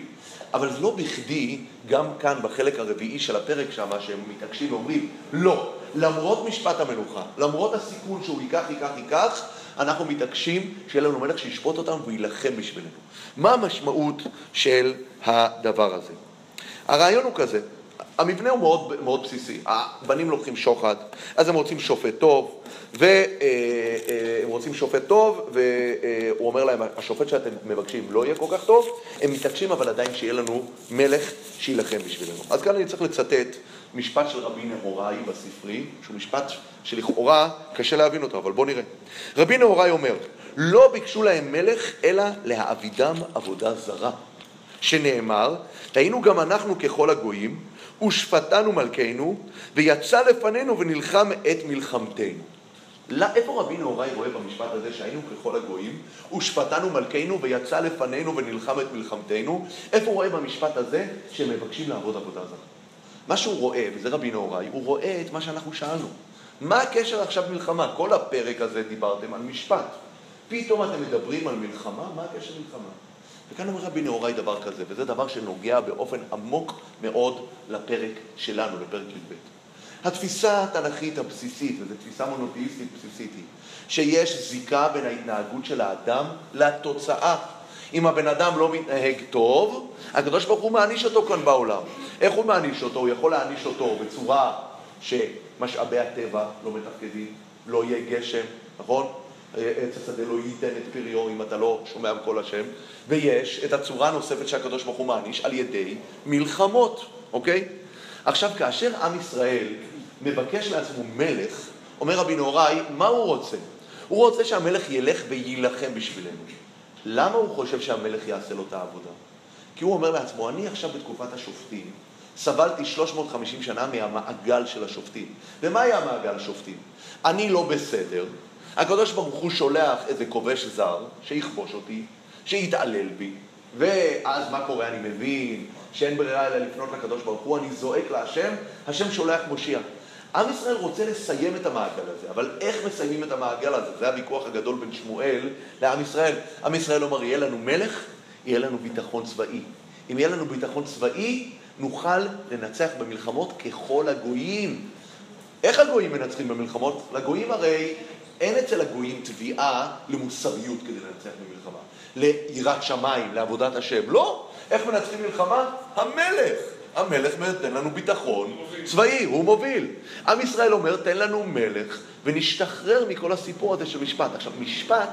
אבל לא בכדי, גם כאן בחלק הרביעי של הפרק שם, שהם מתעקשים ואומרים, לא, למרות משפט המלוכה, למרות הסיכון שהוא ייקח, ייקח, ייקח, אנחנו מתעקשים שיהיה לנו מלך שישפוט אותנו ויילחם בשבילנו. מה המשמעות של הדבר הזה? הרעיון הוא כזה, המבנה הוא מאוד, מאוד בסיסי. הבנים לוקחים שוחד, אז הם רוצים שופט טוב, והם רוצים שופט טוב, והוא אומר להם, השופט שאתם מבקשים לא יהיה כל כך טוב, הם מתעקשים אבל עדיין שיהיה לנו מלך שיילחם בשבילנו. אז כאן אני צריך לצטט משפט של רבי נהוראי בספרי, שהוא משפט שלכאורה קשה להבין אותו, אבל בואו נראה. רבי נהוראי אומר, לא ביקשו להם מלך אלא להעבידם עבודה זרה. שנאמר, היינו גם אנחנו ככל הגויים, ושפטנו מלכנו, ויצא לפנינו ונלחם את מלחמתנו. לא, איפה רבי נהוראי רואה במשפט הזה שהיינו ככל הגויים, ושפטנו מלכנו ויצא לפנינו ונלחם את מלחמתנו? איפה הוא רואה במשפט הזה שהם מבקשים לעבוד עבודה זרה? מה שהוא רואה, וזה רבי נהוראי, הוא רואה את מה שאנחנו שאלנו. מה הקשר עכשיו מלחמה? כל הפרק הזה דיברתם על משפט. פתאום אתם מדברים על מלחמה, מה הקשר מלחמה? וכאן אומר רבי נהוראי דבר כזה, וזה דבר שנוגע באופן עמוק מאוד לפרק שלנו, לפרק י"ב. התפיסה התנ"כית הבסיסית, וזו תפיסה מונותאיסטית בסיסית, היא שיש זיקה בין ההתנהגות של האדם לתוצאה. אם הבן אדם לא מתנהג טוב, הקדוש ברוך הוא מעניש אותו כאן בעולם. איך הוא מעניש אותו? הוא יכול להעניש אותו בצורה שמשאבי הטבע לא מתפקדים, לא יהיה גשם, נכון? עץ השדה לא ייתן את פריו אם אתה לא שומע בקול השם, ויש את הצורה הנוספת שהקדוש ברוך הוא מעניש על ידי מלחמות, אוקיי? עכשיו, כאשר עם ישראל מבקש לעצמו מלך, אומר רבי נהוראי, מה הוא רוצה? הוא רוצה שהמלך ילך ויילחם בשבילנו. למה הוא חושב שהמלך יעשה לו את העבודה? כי הוא אומר לעצמו, אני עכשיו בתקופת השופטים, סבלתי 350 שנה מהמעגל של השופטים. ומה היה מעגל השופטים? אני לא בסדר, הקדוש ברוך הוא שולח איזה כובש זר שיכבוש אותי, שיתעלל בי, ואז מה קורה? אני מבין שאין ברירה אלא לפנות לקדוש ברוך הוא, אני זועק להשם, השם שולח מושיע. עם ישראל רוצה לסיים את המעגל הזה, אבל איך מסיימים את המעגל הזה? זה הוויכוח הגדול בין שמואל לעם ישראל. עם ישראל אומר, יהיה לנו מלך, יהיה לנו ביטחון צבאי. אם יהיה לנו ביטחון צבאי, נוכל לנצח במלחמות ככל הגויים. איך הגויים מנצחים במלחמות? לגויים הרי אין אצל הגויים תביעה למוסריות כדי לנצח במלחמה, ליראת שמיים, לעבודת השם. לא. איך מנצחים מלחמה? המלך. המלך נותן לנו ביטחון צבאי, הוא מוביל. עם ישראל אומר, תן לנו מלך ונשתחרר מכל הסיפור הזה של משפט. עכשיו, משפט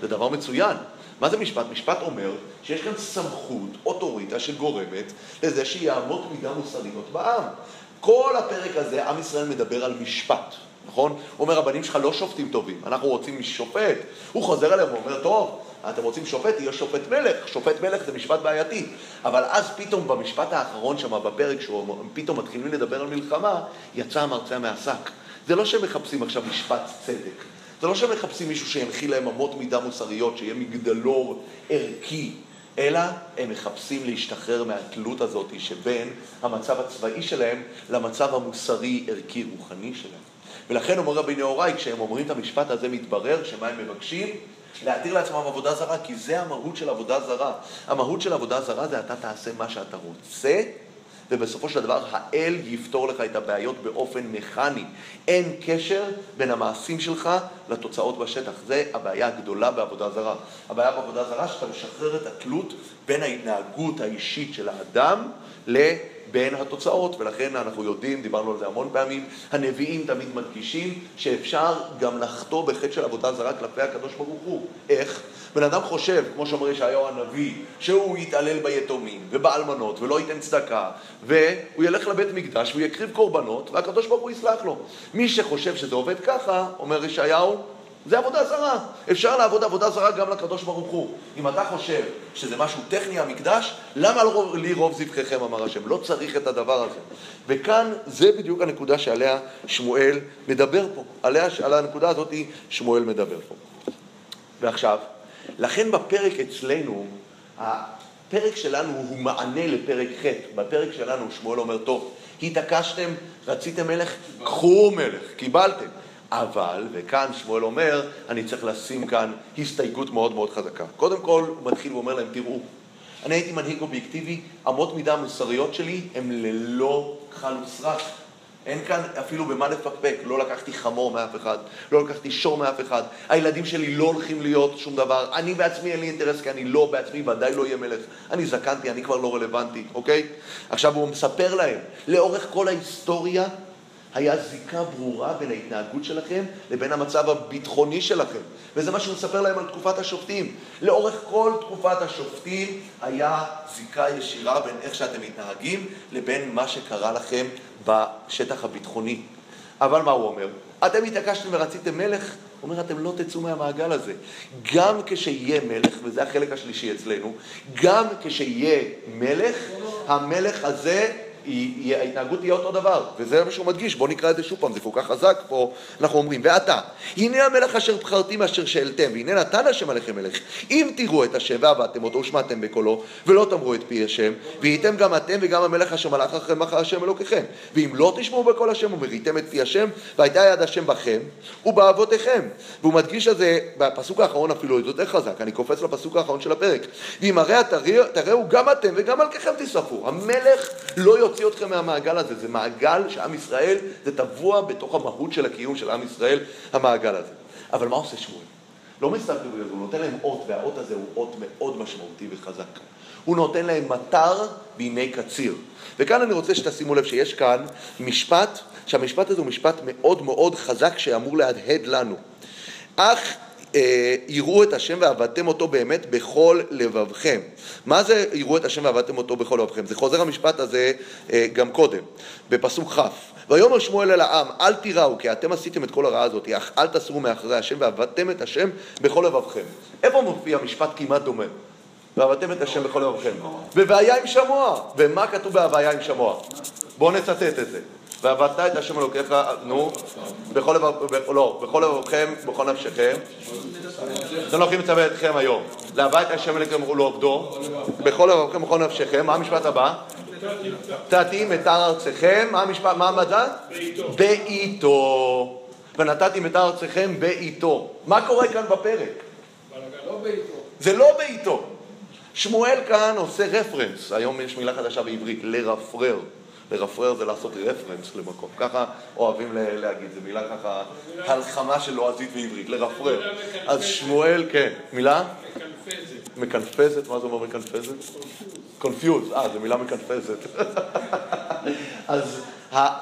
זה דבר מצוין. מה זה משפט? משפט אומר שיש כאן סמכות, אוטוריטה, שגורמת לזה אמות מידה מוסריות בעם. כל הפרק הזה, עם ישראל מדבר על משפט, נכון? הוא אומר, הבנים שלך לא שופטים טובים, אנחנו רוצים שופט. הוא חוזר אליהם ואומר, טוב, אתם רוצים שופט, יהיה שופט מלך. שופט מלך זה משפט בעייתי. אבל אז פתאום במשפט האחרון שם בפרק, שפתאום מתחילים לדבר על מלחמה, יצא המרצע מהשק. זה לא שהם מחפשים עכשיו משפט צדק. זה לא שהם מחפשים מישהו שינחיל להם אמות מידה מוסריות, שיהיה מגדלור ערכי, אלא הם מחפשים להשתחרר מהתלות הזאת שבין המצב הצבאי שלהם למצב המוסרי, ערכי, רוחני שלהם. ולכן אומר רבי נהוראי, כשהם אומרים את המשפט הזה, מתברר שמה הם מבקשים? להתיר לעצמם עבודה זרה, כי זה המהות של עבודה זרה. המהות של עבודה זרה זה אתה תעשה מה שאתה רוצה, ובסופו של דבר האל יפתור לך את הבעיות באופן מכני. אין קשר בין המעשים שלך לתוצאות בשטח. זה הבעיה הגדולה בעבודה זרה. הבעיה בעבודה זרה שאתה משחרר את התלות בין ההתנהגות האישית של האדם לבין התוצאות, ולכן אנחנו יודעים, דיברנו על זה המון פעמים, הנביאים תמיד מדגישים שאפשר גם לחטוא בחטא של עבודה זרה כלפי הקדוש ברוך הוא. איך? בן אדם חושב, כמו שאומר ישעיהו הנביא, שהוא יתעלל ביתומים ובאלמנות ולא ייתן צדקה, והוא ילך לבית מקדש והוא יקריב קורבנות והקדוש ברוך הוא יסלח לו. מי שחושב שזה עובד ככה, אומר ישעיהו, זה עבודה זרה. אפשר לעבוד עבודה זרה גם לקדוש ברוך הוא. אם אתה חושב שזה משהו טכני המקדש, למה לא לי רוב זבחיכם, אמר השם? לא צריך את הדבר הזה. וכאן זה בדיוק הנקודה שעליה שמואל מדבר פה. עליה, על הנקודה הזאת שמואל מדבר פה. ועכשיו, לכן בפרק אצלנו, הפרק שלנו הוא מענה לפרק ח'. בפרק שלנו שמואל אומר, טוב, התעקשתם, רציתם מלך, קחו מלך, קיבלתם. אבל, וכאן שמואל אומר, אני צריך לשים כאן הסתייגות מאוד מאוד חזקה. קודם כל, הוא מתחיל ואומר להם, תראו, אני הייתי מנהיג אובייקטיבי, אמות מידה המוסריות שלי הן ללא כחל וסרק. אין כאן אפילו במה לפקפק, לא לקחתי חמור מאף אחד, לא לקחתי שור מאף אחד, הילדים שלי לא הולכים להיות שום דבר, אני בעצמי אין לי אינטרס כי אני לא בעצמי ודאי לא אהיה מלך, אני זקנתי, אני כבר לא רלוונטי, אוקיי? עכשיו הוא מספר להם, לאורך כל ההיסטוריה היה זיקה ברורה בין ההתנהגות שלכם לבין המצב הביטחוני שלכם. וזה מה שהוא מספר להם על תקופת השופטים. לאורך כל תקופת השופטים היה זיקה ישירה בין איך שאתם מתנהגים לבין מה שקרה לכם בשטח הביטחוני. אבל מה הוא אומר? אתם התעקשתם ורציתם מלך, הוא אומר, אתם לא תצאו מהמעגל הזה. גם כשיהיה מלך, וזה החלק השלישי אצלנו, גם כשיהיה מלך, המלך הזה ההתנהגות תהיה אותו דבר, וזה מה שהוא מדגיש, בואו נקרא את זה שוב פעם, זה כל כך חזק פה, אנחנו אומרים, ועתה, הנה המלך אשר בחרתי מאשר שאלתם, והנה נתן השם עליכם מלך, אם תראו את השם ועבדתם אותו ושמעתם בקולו, ולא תאמרו את פי השם, והייתם גם אתם וגם המלך אשר מלך אחריכם אחר השם אלוקיכם, ואם לא תשמעו בקול השם ומריתם את פי השם, והייתה יד השם בכם ובאבותיכם. והוא מדגיש על זה, בפסוק האחרון אפילו יותר חזק, אני קופץ לפסוק האחרון של הפרק, ואם הרי תראו גם אתם וגם מלככם תשרפו, המלך לא יוצא להוציא אתכם מהמעגל הזה. זה מעגל שעם ישראל, זה טבוע בתוך המהות של הקיום של עם ישראל, המעגל הזה. אבל מה עושה שמואל? לא מסתכל בזה, הוא נותן להם אות, והאות הזה הוא אות מאוד משמעותי וחזק. הוא נותן להם מטר בימי קציר. וכאן אני רוצה שתשימו לב שיש כאן משפט, שהמשפט הזה הוא משפט מאוד מאוד חזק שאמור להדהד לנו. אך יראו את השם ועבדתם אותו באמת בכל לבבכם. מה זה יראו את השם ועבדתם אותו בכל לבבכם? זה חוזר המשפט הזה אה, גם קודם, בפסוק כ'. ויאמר שמואל אל העם, אל תיראו, כי אתם עשיתם את כל הרעה הזאת, אך אל תסרו מאחרי השם, ועבדתם את השם בכל לבבכם. איפה מופיע משפט כמעט דומה? ועבדתם את השם בכל לבבכם. בבעיה עם שמוע. ומה כתוב בהוויה עם שמוע? בואו נצטט את זה. ועבדת את השם אלוקיך, נו, בכל לבב, ב- לא, בכל לבבכם, בכל נפשכם. אתם לא יכולים לצווה אתכם היום. לעבד את השם אלוקיכם ולעובדו, בכל לבבכם, בכל נפשכם. מה המשפט הבא? נתתי מטר ארצכם, מה המשפט, מה המדד? בעיתו. ונתתי מטר ארצכם בעיתו. מה קורה כאן בפרק? לא. זה לא בעיתו. שמואל כאן עושה רפרנס, היום יש מילה חדשה בעברית, לרפרר. לרפרר זה לעשות רפרנס למקום. ככה אוהבים להגיד, זו מילה ככה, הלחמה של לועזית ועברית, לרפרר. אז שמואל, כן, מילה? מקנפזת. מקנפזת, מה זה אומר מקנפזת? קונפיוז, אה, זו מילה מקנפזת. [LAUGHS] אז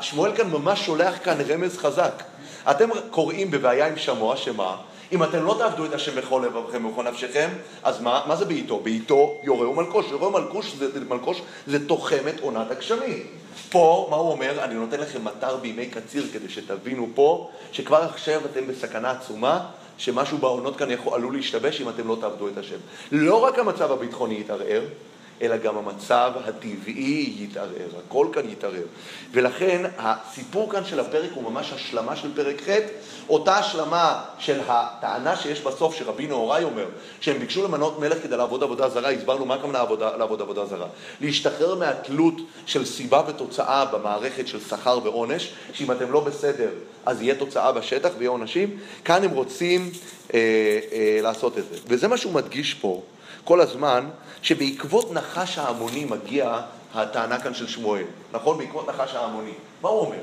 שמואל כאן ממש שולח כאן רמז חזק. אתם קוראים בבעיה עם שמוע, שמה? אם אתם לא תעבדו את השם בכל לבבכם ובכל נפשכם, אז מה, מה זה בעיתו? בעיתו יורה ומלקוש. יורה ומלקוש זה, מלקוש זה תוחמת עונת הגשמים. פה, מה הוא אומר? אני נותן לכם מטר בימי קציר כדי שתבינו פה, שכבר עכשיו אתם בסכנה עצומה, שמשהו בעונות כאן יכול, עלול להשתבש אם אתם לא תעבדו את השם. לא רק המצב הביטחוני יתערער, אלא גם המצב הטבעי יתערער, הכל כאן יתערער. ולכן הסיפור כאן של הפרק הוא ממש השלמה של פרק ח', אותה השלמה של הטענה שיש בסוף, שרבי נהוראי אומר, שהם ביקשו למנות מלך כדי לעבוד עבודה זרה, הסברנו מה הכוונה לעבוד עבודה זרה. להשתחרר מהתלות של סיבה ותוצאה במערכת של שכר ועונש, שאם אתם לא בסדר אז יהיה תוצאה בשטח ויהיה עונשים, כאן הם רוצים אה, אה, לעשות את זה. וזה מה שהוא מדגיש פה. כל הזמן, שבעקבות נחש ההמוני מגיע הטענה כאן של שמואל, נכון? בעקבות נחש ההמוני. מה הוא אומר?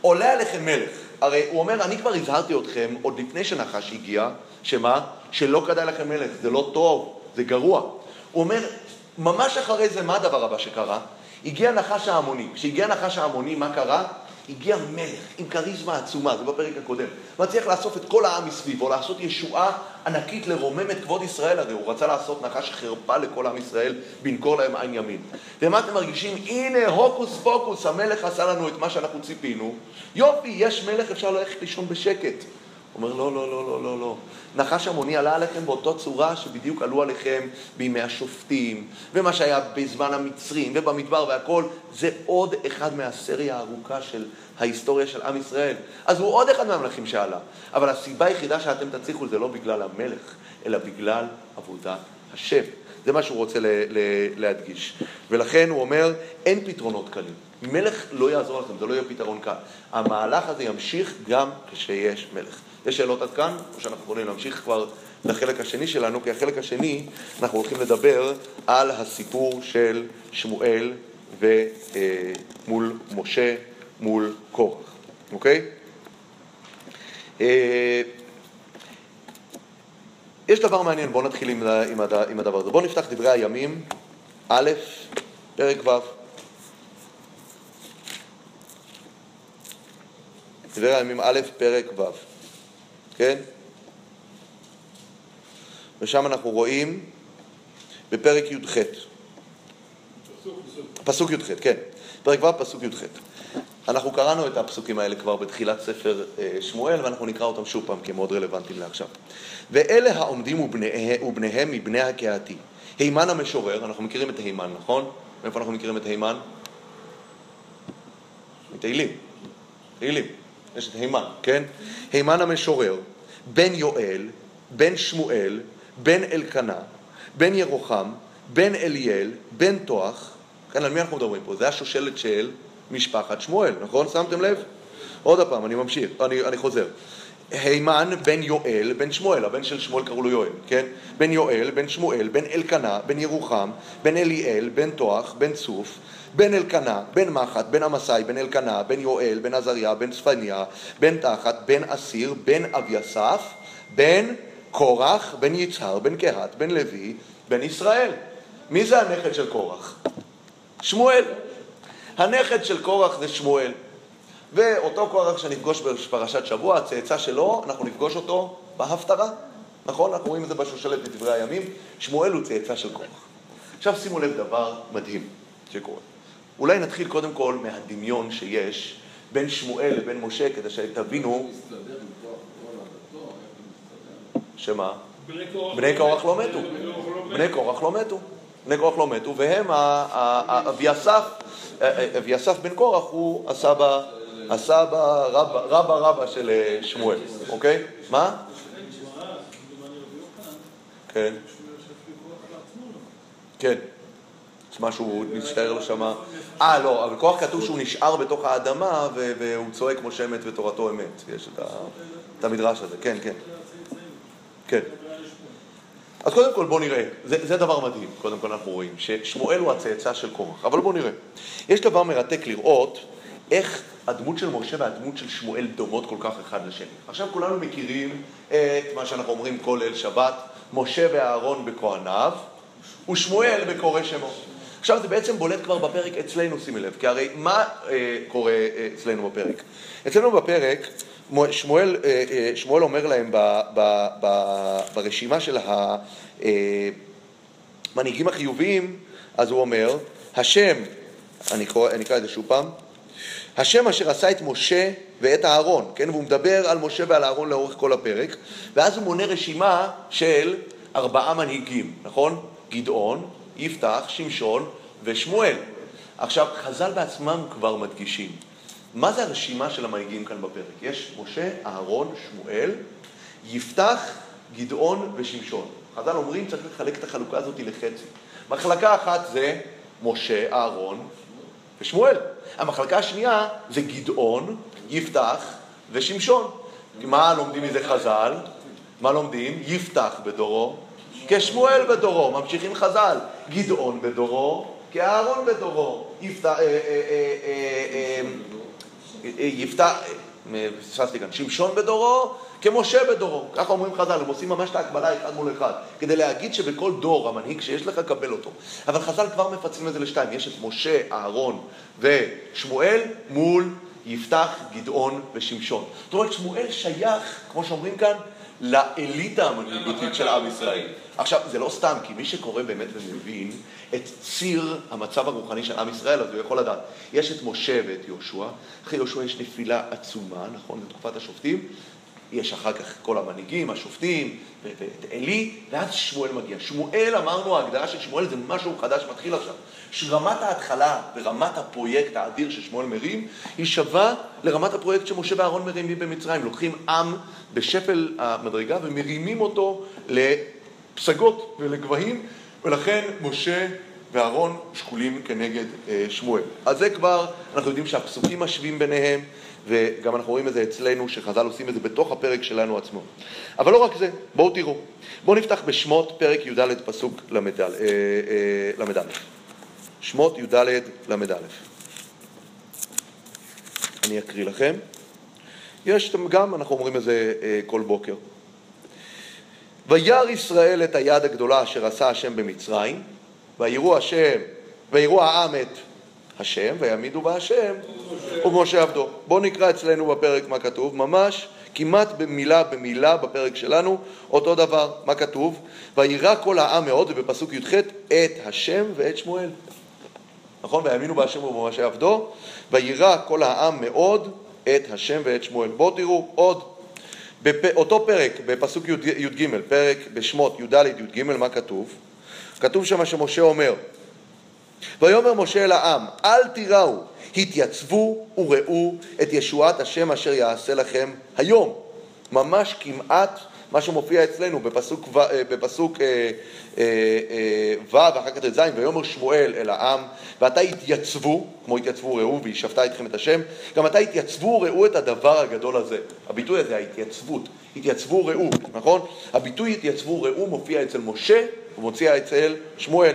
עולה עליכם מלך. הרי הוא אומר, אני כבר הזהרתי אתכם עוד לפני שנחש הגיע, שמה? שלא כדאי לכם מלך, זה לא טוב, זה גרוע. הוא אומר, ממש אחרי זה, מה הדבר הבא שקרה? הגיע נחש ההמוני. כשהגיע נחש ההמוני, מה קרה? הגיע מלך עם כריזמה עצומה, זה בפרק הקודם. מצליח לאסוף את כל העם מסביבו, לעשות ישועה ענקית לרומם את כבוד ישראל, הרי הוא רצה לעשות נחש חרפה לכל עם ישראל, בנקור להם עין ימין. ומה אתם מרגישים? הנה, הוקוס פוקוס, המלך עשה לנו את מה שאנחנו ציפינו. יופי, יש מלך, אפשר ללכת לישון בשקט. אומר, לא, לא, לא, לא, לא, לא. נחש המוני עלה עליכם באותו צורה שבדיוק עלו עליכם בימי השופטים, ומה שהיה בזמן המצרים, ובמדבר והכל, זה עוד אחד מהסריה הארוכה של ההיסטוריה של עם ישראל. אז הוא עוד אחד מהמלכים שעלה. אבל הסיבה היחידה שאתם תצליחו זה לא בגלל המלך, אלא בגלל עבודת השם. זה מה שהוא רוצה ל- ל- להדגיש. ולכן הוא אומר, אין פתרונות קלים. מלך לא יעזור לכם, זה לא יהיה פתרון קל. המהלך הזה ימשיך גם כשיש מלך. יש שאלות עד כאן, או שאנחנו יכולים להמשיך כבר לחלק השני שלנו, כי החלק השני, אנחנו הולכים לדבר על הסיפור של שמואל ומול משה, מול קורח, אוקיי? אה, יש דבר מעניין, בואו נתחיל עם, עם, עם הדבר הזה. בואו נפתח דברי הימים, א', פרק ו'. דברי הימים א', פרק ו', כן? ושם אנחנו רואים בפרק י"ח, פסוק י"ח, כן, פרק ו', פסוק י"ח. אנחנו קראנו את הפסוקים האלה כבר בתחילת ספר אה, שמואל, ואנחנו נקרא אותם שוב פעם, כי הם מאוד רלוונטיים לעכשיו. ואלה העומדים ובניהם, ובניהם מבני הקהתי. הימן המשורר, אנחנו מכירים את הימן, נכון? מאיפה אנחנו מכירים את הימן? מתהילים. תהילים. יש את הימן, כן? הימן המשורר, בן יואל, בן שמואל, בן אלקנה, בן ירוחם, בן אליאל, בן תוח, כן, על מי אנחנו מדברים פה? זה השושלת של משפחת שמואל, נכון? שמתם לב? עוד פעם, אני ממשיך, אני, אני חוזר. הימן בן יואל, בן שמואל, הבן של שמואל קראו לו יואל, כן? בן יואל, בן שמואל, בן אלקנה, בן ירוחם, בן אליאל, בן תוח, בן צוף, בן אלקנה, בן מחט, בן עמסאי, בן אלקנה, בן יואל, בן עזריה, בן צפניה, בן תחת, בן אסיר, בן אביסף, בן קורח, בן יצהר, בן קהת, בן לוי, בן ישראל. מי זה הנכד של קורח? שמואל. הנכד של קורח זה שמואל. ואותו קורח שנפגוש בפרשת שבוע, הצאצא שלו, אנחנו נפגוש אותו בהפטרה. נכון? אנחנו רואים את זה בשושלת בדברי הימים. שמואל הוא צאצא של קורח. עכשיו שימו לב דבר מדהים שקורה. אולי נתחיל קודם כל מהדמיון שיש בין שמואל לבין משה, כדי שתבינו? שמה? בני קורח לא מתו. בני קורח לא לא מתו. בני קורח לא מתו, והם, ה- ה- ה- אביסף, אה, אביסף בן קורח הוא הסבא, הסבא רבא, רבא של אה, שמואל, אוקיי? מה? כן. כן. משהו נשאר לו שמה. אה, לא, אבל כוח כתוב שהוא נשאר בתוך האדמה והוא צועק כמו שמת ותורתו אמת. יש את, המדרש הזה, כן, כן. כן. אז קודם כל בואו נראה, זה, זה דבר מדהים, קודם כל אנחנו רואים, ששמואל הוא הצאצא של קורח, אבל בואו נראה. יש דבר מרתק לראות איך הדמות של משה והדמות של שמואל דומות כל כך אחד לשני. עכשיו כולנו מכירים את מה שאנחנו אומרים כל ליל שבת, משה ואהרון בכהניו, ושמואל בקורא שמו. עכשיו זה בעצם בולט כבר בפרק אצלנו, שימי לב, כי הרי מה אה, קורה אה, אצלנו בפרק? אצלנו בפרק, מו- שמואל, אה, אה, שמואל אומר להם ב, ב, ב, ברשימה של המנהיגים החיוביים, אז הוא אומר, השם, אני אקרא את זה שוב פעם, השם אשר עשה את משה ואת אהרון, כן? והוא מדבר על משה ועל אהרון לאורך כל הפרק, ואז הוא מונה רשימה של ארבעה מנהיגים, נכון? גדעון, יפתח, שמשון ושמואל. עכשיו, חז"ל בעצמם כבר מדגישים, מה זה הרשימה של המנהיגים כאן בפרק? יש משה, אהרון, שמואל, יפתח, גדעון ושמשון. חז"ל אומרים צריך לחלק את החלוקה הזאת לחצי. מחלקה אחת זה משה, אהרון ושמואל. המחלקה השנייה זה גדעון, יפתח ושמשון. מה לומדים מזה חז"ל? מה לומדים? יפתח בדורו, כשמואל בדורו, ממשיכים חז"ל. גדעון בדורו, כאהרון בדורו. יפתח, אה, אה, אה, פספסתי כאן, שמשון בדורו, כמשה בדורו. ככה אומרים חז"ל, הם עושים ממש את ההקבלה אחד מול אחד, כדי להגיד שבכל דור המנהיג שיש לך, קבל אותו. אבל חז"ל כבר מפצלים את זה לשתיים, יש את משה, אהרון ושמואל מול יפתח, גדעון ושמשון. זאת אומרת, שמואל שייך, כמו שאומרים כאן, לאליטה המנהיגותית של עם ישראל. עכשיו, זה לא סתם, כי מי שקורא באמת ומבין את ציר המצב הרוחני של עם ישראל, אז הוא יכול לדעת. יש את משה ואת יהושע, אחרי יהושע יש נפילה עצומה, נכון, בתקופת השופטים, יש אחר כך כל המנהיגים, השופטים, ואת עלי, ואז שמואל מגיע. שמואל, אמרנו, ההגדרה של שמואל זה משהו חדש מתחיל עכשיו. שרמת ההתחלה ורמת הפרויקט האדיר ששמואל מרים, היא שווה לרמת הפרויקט שמשה ואהרון מרימים במצרים. לוקחים עם בשפל המדרגה ומרימים אותו לפסגות ולגבהים, ולכן משה ואהרון שקולים כנגד אה, שמואל. אז זה כבר, אנחנו יודעים שהפסוקים משווים ביניהם, וגם אנחנו רואים את זה אצלנו, שחז"ל עושים את זה בתוך הפרק שלנו עצמו. אבל לא רק זה, בואו תראו. בואו נפתח בשמות פרק י"ד פסוק ל"ד. אה, אה, ל"ד. שמות י"ד ל"א. אני אקריא לכם. יש גם, אנחנו אומרים את זה אה, כל בוקר. וירא ישראל את היד הגדולה אשר עשה השם במצרים, ויראו השם, ויראו העם את השם, ויעמידו בה השם ומשה עבדו. בואו נקרא אצלנו בפרק מה כתוב, ממש כמעט במילה במילה בפרק שלנו, אותו דבר, מה כתוב? וירא כל העם מאוד, ובפסוק י"ח, את השם ואת שמואל. נכון? ויאמינו בהשם ובמשה עבדו, וירא כל העם מאוד את השם ואת שמואל. בואו תראו עוד, בפ... אותו פרק, בפסוק י"ג, י"ג, פרק בשמות י"ד י"ג, מה כתוב? כתוב שם שמשה אומר, ויאמר משה אל העם, אל תיראו, התייצבו וראו את ישועת השם אשר יעשה לכם היום. ממש כמעט מה שמופיע אצלנו בפסוק, ו, אה, אה, אה, אה, ואחר כך ט"ז, ויאמר שמואל אל העם, ועתה התייצבו, כמו התייצבו ראו וישפטה אתכם את השם, גם עתה התייצבו ראו את הדבר הגדול הזה. הביטוי הזה, ההתייצבות, התייצבו ראו, נכון? הביטוי התייצבו ראו מופיע אצל משה ומופיע אצל שמואל.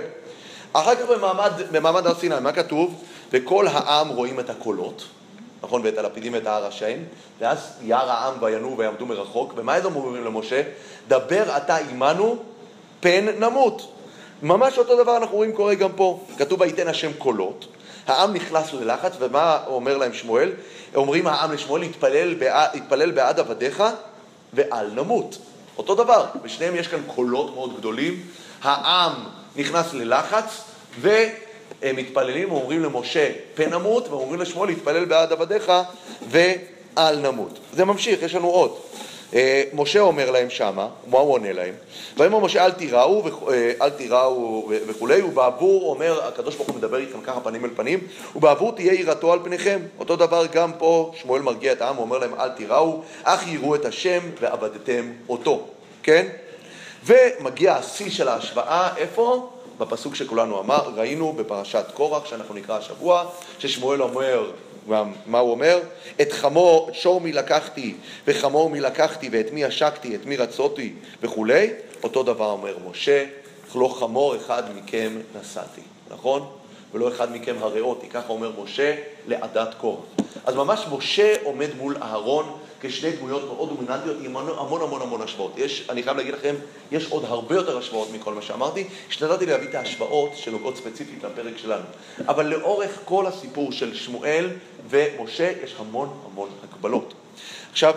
אחר כך במעמד, במעמד הר סיני, מה כתוב? וכל העם רואים את הקולות, נכון? ואת הלפידים ואת ההר השם, ואז ירא העם וינועו ויעמדו מרחוק, ומה הם אומרים למשה? דבר אתה עמנו, פן נמות. ממש אותו דבר אנחנו רואים קורה גם פה. כתוב ויתן השם קולות, העם נכנס ללחץ, ומה אומר להם שמואל? אומרים העם לשמואל, התפלל, בעד, התפלל בעד עבדיך ואל נמות. אותו דבר, בשניהם יש כאן קולות מאוד גדולים, העם נכנס ללחץ, והם מתפללים ואומרים למשה, פן נמות, ואומרים לשמואל להתפלל בעד עבדיך, ואל נמות. זה ממשיך, יש לנו עוד. אה, משה אומר להם שמה, מה הוא עונה להם? ויאמר משה אל תיראו, אה, אל תיראו וכולי, ובעבור אומר, הקדוש ברוך הוא מדבר איתכם ככה פנים אל פנים, ובעבור תהיה יראתו על פניכם. אותו דבר גם פה, שמואל מרגיע את העם, הוא אומר להם אל תיראו, אך יראו את השם ועבדתם אותו, כן? ומגיע השיא של ההשוואה, איפה? בפסוק שכולנו אמר, ראינו בפרשת קורח, שאנחנו נקרא השבוע, ששמואל אומר, מה הוא אומר? את חמור, שור מי לקחתי, וחמור מי לקחתי, ואת מי עשקתי, את מי רצותי, וכולי. אותו דבר אומר משה, לא חמור אחד מכם נשאתי, נכון? ולא אחד מכם הריאותי, ככה אומר משה לעדת קורח. אז ממש משה עומד מול אהרון כשתי דמויות מאוד דומיננטיות עם המון המון המון השוואות. יש, אני חייב להגיד לכם, יש עוד הרבה יותר השוואות מכל מה שאמרתי. השתדלתי להביא את ההשוואות שנוגעות ספציפית לפרק שלנו. אבל לאורך כל הסיפור של שמואל ומשה יש המון המון הקבלות. עכשיו,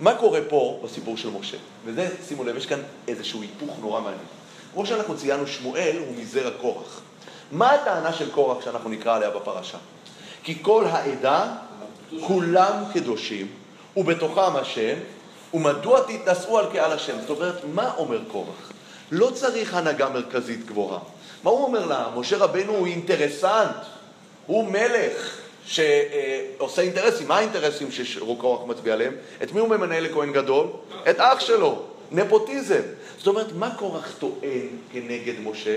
מה קורה פה בסיפור של משה? וזה, שימו לב, יש כאן איזשהו היפוך נורא מעניין. כמו שאנחנו ציינו, שמואל הוא מזרע קורח. מה הטענה של קורח שאנחנו נקרא עליה בפרשה? כי כל העדה, כולם קדושים, ובתוכם השם, ומדוע תתנשאו על קהל השם? זאת אומרת, מה אומר קורח? לא צריך הנהגה מרכזית גבוהה. מה הוא אומר לה? משה רבנו הוא אינטרסנט, הוא מלך שעושה אינטרסים. מה האינטרסים שקורח מצביע עליהם? את מי הוא ממנה לכהן גדול? את אח שלו. נפוטיזם. זאת אומרת, מה קורח טוען כנגד משה?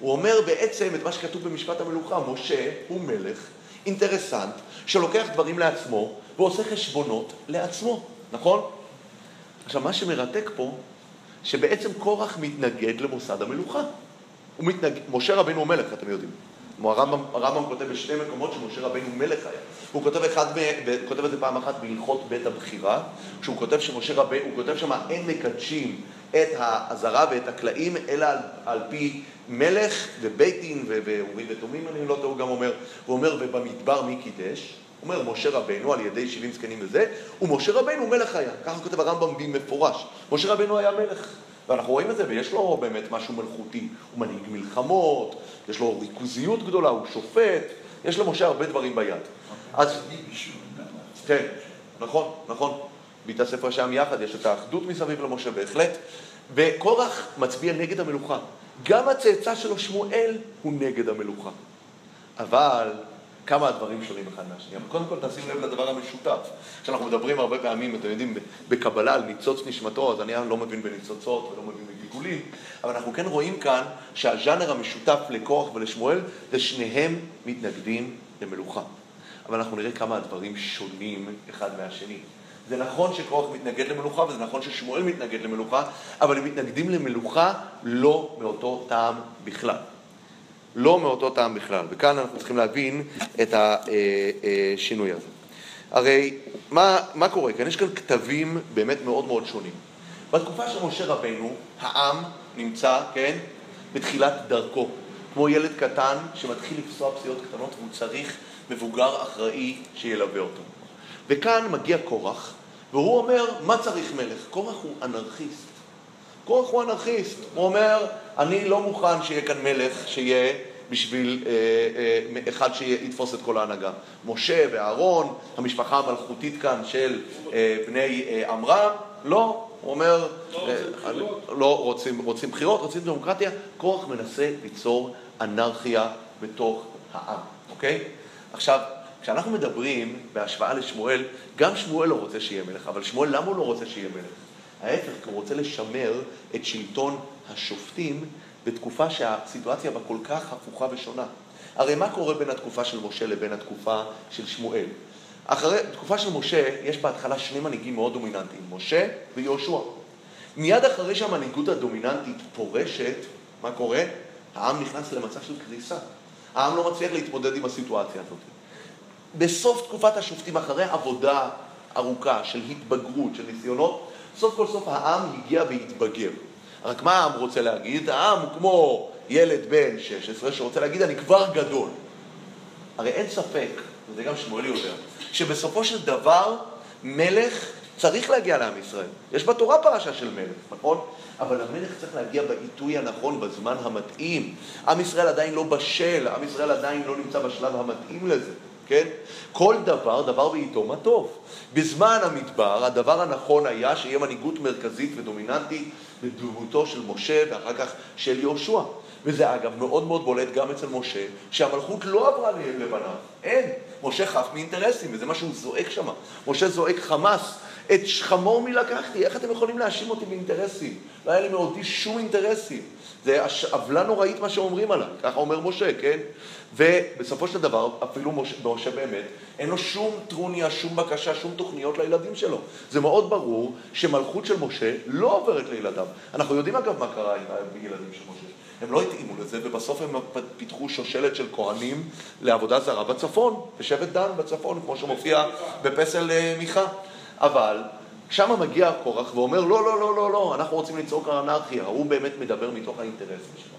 הוא אומר בעצם את מה שכתוב במשפט המלוכה, משה הוא מלך אינטרסנט שלוקח דברים לעצמו ועושה חשבונות לעצמו, נכון? עכשיו, מה שמרתק פה, שבעצם קורח מתנגד למוסד המלוכה. הוא מתנג... משה רבינו הוא מלך, אתם יודעים. הרמב"ם, הרמב"ם כותב בשני מקומות שמשה רבינו מלך היה. הוא כותב, אחד, כותב את זה פעם אחת בהלכות בית הבחירה, כשהוא כותב שמשה רבינו, הוא כותב שם אין מקדשים את העזרה ואת הקלעים, אלא על, על פי מלך ובית דין ואורים ותומים, אני לא טועה, הוא גם אומר, הוא אומר, ובמדבר מי קידש? אומר משה רבנו על ידי שבעים זקנים וזה, ומשה רבנו מלך היה. ככה כותב הרמב"ם במפורש. משה רבנו היה מלך. ואנחנו רואים את זה, ויש לו באמת משהו מלכותי. הוא מנהיג מלחמות, יש לו ריכוזיות גדולה, הוא שופט, יש למשה הרבה דברים ביד. אז... כן, נכון, נכון. בית הספר שם יחד, יש את האחדות מסביב למשה בהחלט. וקורח מצביע נגד המלוכה. גם הצאצא שלו, שמואל, הוא נגד המלוכה. אבל כמה הדברים שונים אחד מהשני. אבל קודם כל תשים לב לדבר המשותף. כשאנחנו מדברים הרבה פעמים, אתם יודעים, בקבלה על ניצוץ נשמתו, אז אני לא מבין בניצוצות ולא מבין בגלגולים, אבל אנחנו כן רואים כאן שהז'אנר המשותף לקורח ולשמואל זה שניהם מתנגדים למלוכה. אבל אנחנו נראה כמה הדברים שונים אחד מהשני. זה נכון שקורח מתנגד למלוכה וזה נכון ששמואל מתנגד למלוכה, אבל הם מתנגדים למלוכה לא מאותו טעם בכלל. לא מאותו טעם בכלל. וכאן אנחנו צריכים להבין את השינוי הזה. הרי מה, מה קורה כאן? יש כאן כתבים באמת מאוד מאוד שונים. בתקופה של משה רבנו, העם נמצא, כן, בתחילת דרכו. כמו ילד קטן שמתחיל לפסוע פסיעות קטנות והוא צריך מבוגר אחראי שילווה אותו. וכאן מגיע קורח, והוא אומר, מה צריך מלך? קורח הוא אנרכיסט. קורח הוא אנרכיסט. הוא אומר, אני לא מוכן שיהיה כאן מלך שיהיה בשביל אה, אה, אחד שיתפוס את כל ההנהגה. משה ואהרון, המשפחה המלכותית כאן של אה, בני אה, עמרם, לא. הוא אומר, לא, אה, רוצים לא רוצים, רוצים בחירות, רוצים דמוקרטיה. קורח מנסה ליצור אנרכיה בתוך העם, אוקיי? עכשיו, כשאנחנו מדברים בהשוואה לשמואל, גם שמואל לא רוצה שיהיה מלך, אבל שמואל למה הוא לא רוצה שיהיה מלך? ההפך, כי הוא רוצה לשמר את שלטון השופטים בתקופה שהסיטואציה בה כל כך הפוכה ושונה. הרי מה קורה בין התקופה של משה לבין התקופה של שמואל? אחרי, בתקופה של משה יש בהתחלה שני מנהיגים מאוד דומיננטיים, משה ויהושע. מיד אחרי שהמנהיגות הדומיננטית פורשת, מה קורה? העם נכנס למצב של קריסה. העם לא מצליח להתמודד עם הסיטואציה הזאת. בסוף תקופת השופטים, אחרי עבודה ארוכה של התבגרות, של ניסיונות, סוף כל סוף העם הגיע והתבגר. רק מה העם רוצה להגיד? העם הוא כמו ילד בן 16 שרוצה להגיד, אני כבר גדול. הרי אין ספק, וזה גם שמואל יודע, שבסופו של דבר מלך צריך להגיע לעם ישראל. יש בתורה פרשה של מלך, נכון? אבל המלך צריך להגיע בעיתוי הנכון, בזמן המתאים. עם ישראל עדיין לא בשל, עם ישראל עדיין לא נמצא בשלב המתאים לזה, כן? כל דבר, דבר בעיתו מה טוב. בזמן המדבר, הדבר הנכון היה שיהיה מנהיגות מרכזית ודומיננטית בדמותו של משה ואחר כך של יהושע. וזה אגב מאוד מאוד בולט גם אצל משה, שהמלכות לא עברה לבניו. אין. משה חף מאינטרסים, וזה מה שהוא זועק שם. משה זועק חמאס. את חמור מי לקחתי, איך אתם יכולים להאשים אותי באינטרסים? לא היה לי מאודי שום אינטרסים. זה עוולה נוראית מה שאומרים עליי, ככה אומר משה, כן? ובסופו של דבר, אפילו משה, משה באמת, אין לו שום טרוניה, שום בקשה, שום תוכניות לילדים שלו. זה מאוד ברור שמלכות של משה לא עוברת לילדיו. אנחנו יודעים אגב מה קרה עם הילדים של משה. הם לא התאימו לזה, ובסוף הם פיתחו שושלת של כהנים לעבודה זרה בצפון, בשבט דן בצפון, כמו שמופיע בפסל אה, מיכה. אבל שם מגיע קורח ואומר, לא, לא, לא, לא, לא, אנחנו רוצים ליצור כאן אנרכיה. הוא באמת מדבר מתוך האינטרסים שלו.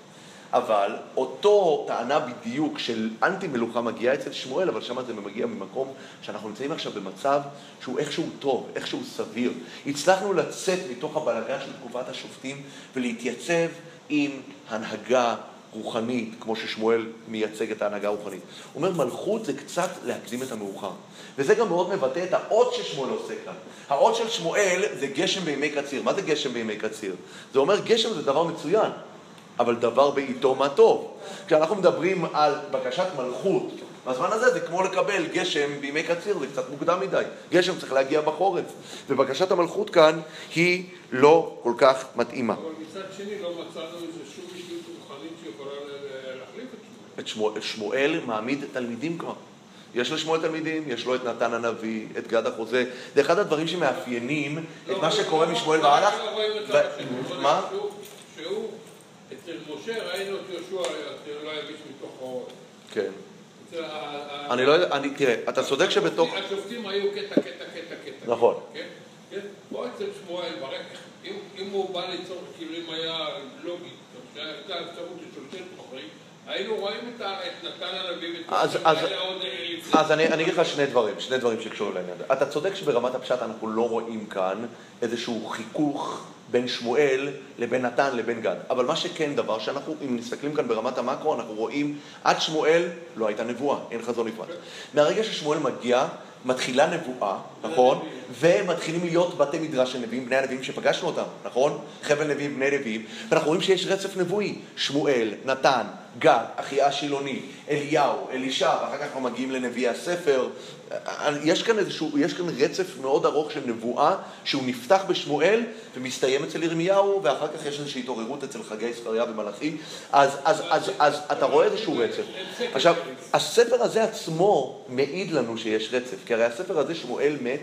אבל אותו טענה בדיוק של אנטי מלוכה מגיעה אצל שמואל, אבל שם זה מגיע ממקום שאנחנו נמצאים עכשיו במצב שהוא איכשהו טוב, איכשהו סביר. הצלחנו לצאת מתוך הבלגן של תקופת השופטים ולהתייצב עם הנהגה רוחנית, כמו ששמואל מייצג את ההנהגה הרוחנית. הוא אומר, מלכות זה קצת להקדים את המאוחר. וזה גם מאוד מבטא את האות ששמואל עושה כאן. האות של שמואל זה גשם בימי קציר. מה זה גשם בימי קציר? זה אומר גשם זה דבר מצוין, אבל דבר בעיתו מה טוב. כשאנחנו מדברים על בקשת מלכות, בזמן הזה זה כמו לקבל גשם בימי קציר, זה קצת מוקדם מדי. גשם צריך להגיע בחורף. ובקשת המלכות כאן היא לא כל כך מתאימה. אבל מצד שני לא מצאנו איזה שום את שמואל. שמואל מעמיד תלמידים כבר. יש לשמואל תלמידים, יש לו את נתן הנביא, את גד החוזה. זה אחד הדברים שמאפיינים את מה שקורה משמואל והלך. מה? שהוא, אצל משה ראינו את יהושע לא יביש מתוך האור. כן. אני לא יודע, אני, תראה, אתה צודק שבתוך... השופטים היו קטע, קטע, קטע, קטע. נכון. כן? כן? פה אצל שמואל, אם הוא בא ליצור, כאילו אם היה לוגי, הייתה אפשרות לשלושת חוכרים, היינו רואים את נתן הנביא אז אני אגיד לך שני דברים, שני דברים שקשורים לעניין. אתה צודק שברמת הפשט אנחנו לא רואים כאן איזשהו חיכוך בין שמואל לבין נתן לבין גד. אבל מה שכן דבר שאנחנו, אם מסתכלים כאן ברמת המקרו, אנחנו רואים עד שמואל לא הייתה נבואה, אין חזון נפרד. מהרגע ששמואל מגיע, מתחילה נבואה, נכון? ומתחילים להיות בתי מדרש של נביאים, בני הנביאים שפגשנו אותם, נכון? חבל נביאים, בני נביאים, ואנחנו רואים שיש רצף נבואי, שמואל, נתן, גד, אחיה השילוני, אליהו, אלישע, ואחר כך אנחנו מגיעים לנביאי הספר. יש כאן איזשהו, יש כאן רצף מאוד ארוך של נבואה, שהוא נפתח בשמואל ומסתיים אצל ירמיהו, ואחר כך יש איזושהי התעוררות אצל חגי זכריה ומלאכי, אז, אז, אז, אז אתה רואה איזשהו רצף. עכשיו, הספר הזה עצמו מעיד לנו שיש רצף, כי הרי הספר הזה, שמואל מת,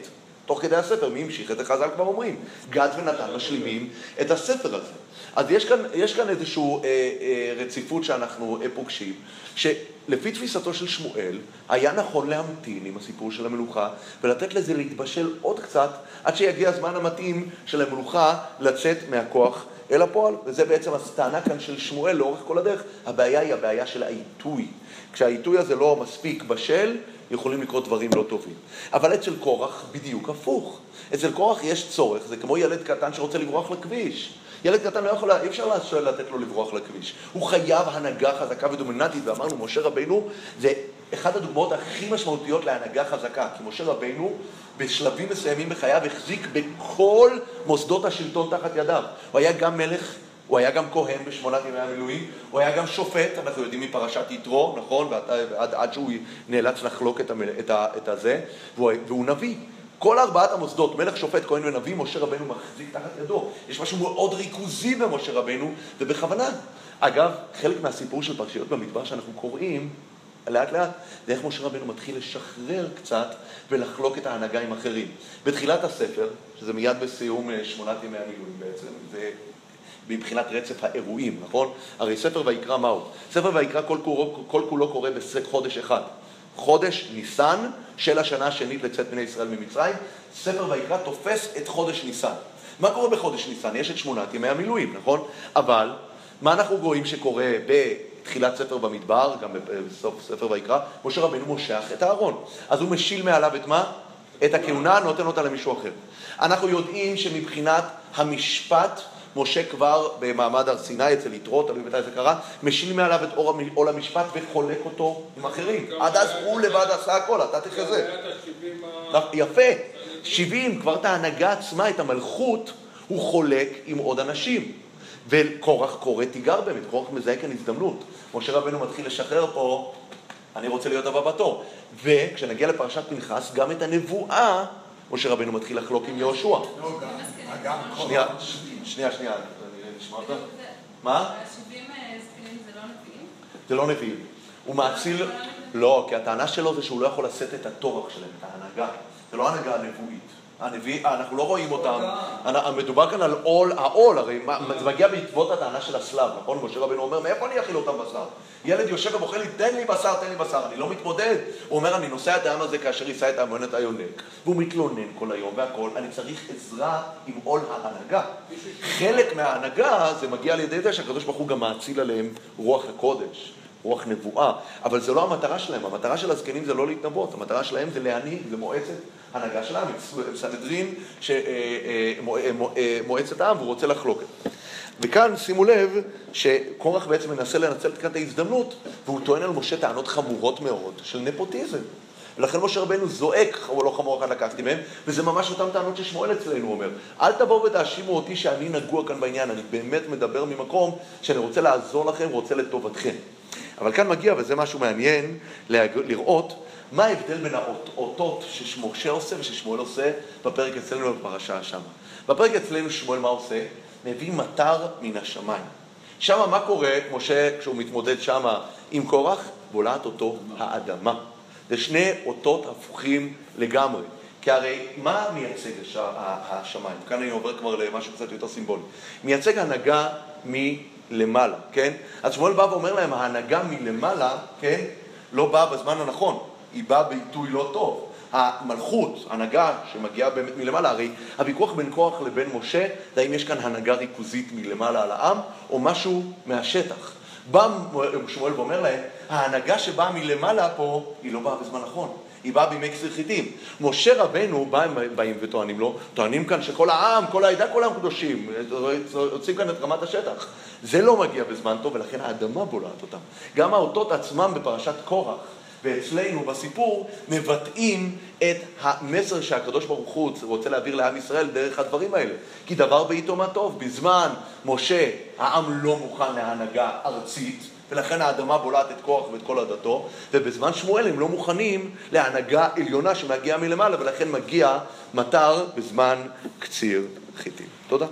תוך כדי הספר, מי המשיך את זה חז"ל כבר אומרים. גד ונתן משלימים את הספר הזה. אז יש כאן, יש כאן איזושהי אה, אה, רציפות שאנחנו אה, פוגשים, שלפי תפיסתו של שמואל, היה נכון להמתין עם הסיפור של המלוכה ולתת לזה להתבשל עוד קצת עד שיגיע הזמן המתאים של המלוכה לצאת מהכוח אל הפועל. וזה בעצם הטענה כאן של שמואל לאורך כל הדרך. הבעיה היא הבעיה של העיתוי. כשהעיתוי הזה לא מספיק בשל, יכולים לקרות דברים לא טובים. אבל אצל קורח בדיוק הפוך. אצל קורח יש צורך, זה כמו ילד קטן שרוצה לברוח לכביש. ילד קטן לא יכול, אי אפשר לתת לו לברוח לכביש. הוא חייב הנהגה חזקה ודומיננטית, ואמרנו, משה רבינו זה אחת הדוגמאות הכי משמעותיות להנהגה חזקה, כי משה רבינו בשלבים מסוימים בחייו החזיק בכל מוסדות השלטון תחת ידיו. הוא היה גם מלך הוא היה גם כהן בשמונת ימי המילואים, הוא היה גם שופט, אנחנו יודעים מפרשת יתרו, נכון? ועד, עד, עד שהוא נאלץ לחלוק את, המל, את, ה, את הזה, והוא, והוא נביא. כל ארבעת המוסדות, מלך, שופט, כהן ונביא, משה רבנו מחזיק תחת ידו. יש משהו מאוד ריכוזי במשה רבנו, ובכוונה. אגב, חלק מהסיפור של פרשיות במדבר שאנחנו קוראים, לאט לאט, זה איך משה רבנו מתחיל לשחרר קצת ולחלוק את ההנהגה עם אחרים. בתחילת הספר, שזה מיד בסיום אה, שמונת ימי המילואים בעצם, זה מבחינת רצף האירועים, נכון? הרי ספר ויקרא מהו? ספר ויקרא כל כולו, כל כולו קורה בחודש אחד. חודש ניסן של השנה השנית לצאת בני ישראל ממצרים, ספר ויקרא תופס את חודש ניסן. מה קורה בחודש ניסן? יש את שמונת ימי המילואים, נכון? אבל מה אנחנו רואים שקורה בתחילת ספר במדבר, גם בסוף ספר ויקרא? משה רבנו מושך את הארון. אז הוא משיל מעליו את מה? את הכהונה, נותן אותה למישהו אחר. אנחנו יודעים שמבחינת המשפט, משה כבר במעמד הר סיני אצל יתרו, תלוי מתי זה קרה, משיל מעליו את עול המ- עול המשפט וחולק אותו עם אחרים. עד אז הוא לבד עשה הכל, אתה תחזה. יפה. 70, כבר את ההנהגה עצמה, את המלכות, הוא חולק עם עוד אנשים. וקורח קורא תיגר באמת, קורח מזהה כאן הזדמנות. משה רבנו מתחיל לשחרר פה, אני רוצה להיות הבא בתור. וכשנגיע לפרשת פנחס, גם את הנבואה, משה רבנו מתחיל לחלוק עם יהושע. לא, כל שנייה. שנייה, שנייה, אני נשמע אותה? מה? השבעים זקנים זה לא נביאים? זה לא נביאים. הוא מאציל... לא, כי הטענה שלו זה שהוא לא יכול לשאת את הטורח שלהם, את ההנהגה. זה לא הנהגה נבואית. הנביא, אנחנו לא רואים אותם. אנ- מדובר כאן על עול, העול, הרי מה- זה מגיע בעקבות הטענה של הסלב, נכון? משה רבנו אומר, מאיפה אני אכיל אותם בשר? ילד יושב ובוכה לי, תן לי בשר, תן לי בשר, אני לא מתמודד. הוא אומר, אני נושא את העם הזה כאשר יישא את המוענת היונק. והוא מתלונן כל היום והכל, אני צריך עזרה עם עול ההנהגה. חלק מההנהגה זה מגיע על ידי זה שהקדוש ברוך הוא גם מאציל עליהם רוח הקודש. רוח נבואה, אבל זה לא המטרה שלהם, המטרה של הזקנים זה לא להתנבאות, המטרה שלהם זה להנהיג, זה הנהגה של העם, הם סנהדרין, אה, אה, אה, מו- מועצת העם, והוא רוצה לחלוק. וכאן שימו לב שקורח בעצם מנסה לנצל את ההזדמנות, והוא טוען על משה טענות חמורות מאוד של נפוטיזם. ולכן משה רבנו זועק, לא חמור אחד לקחתי מהם, וזה ממש אותן טענות ששמואל אצלנו אומר. אל תבואו ותאשימו אותי שאני נגוע כאן בעניין, אני באמת מדבר ממקום שאני רוצה לעזור לכם, רוצה לטובתכם. אבל כאן מגיע, וזה משהו מעניין, לראות מה ההבדל בין האותות שמשה עושה וששמואל עושה בפרק אצלנו בפרשה שמה. בפרק אצלנו שמואל מה עושה? מביא מטר מן השמיים. שמה מה קורה, משה, כשהוא מתמודד שמה עם קורח? בולעת אותו האדמה. זה שני אותות הפוכים לגמרי. כי הרי מה מייצג השמיים? כאן אני עובר כבר למשהו קצת יותר סימבולי. מייצג הנהגה מלמעלה, כן? אז שמואל בא ואומר להם, ההנהגה מלמעלה, כן? לא באה בזמן הנכון, היא באה בעיתוי לא טוב. המלכות, הנהגה שמגיעה באמת מלמעלה, הרי הוויכוח בין כוח לבין משה, זה האם יש כאן הנהגה ריכוזית מלמעלה על העם, או משהו מהשטח. בא שמואל ואומר להם, ההנהגה שבאה מלמעלה פה, היא לא באה בזמן נכון. היא באה בימי כסיר חיטים. משה רבנו, בא, הם באים וטוענים לו, טוענים כאן שכל העם, כל העדה, העם קדושים, יוצאים כאן את רמת השטח. זה לא מגיע בזמן טוב, ולכן האדמה בולעת אותם. גם האותות עצמם בפרשת קורח, ואצלנו בסיפור, מבטאים את המסר שהקדוש ברוך הוא רוצה להעביר לעם ישראל דרך הדברים האלה. כי דבר בעיתו מה טוב. בזמן משה, העם לא מוכן להנהגה ארצית, ולכן האדמה בולעת את כוח ואת כל עדתו, ובזמן שמואל הם לא מוכנים להנהגה עליונה שמגיעה מלמעלה, ולכן מגיע מטר בזמן קציר חיטים. תודה.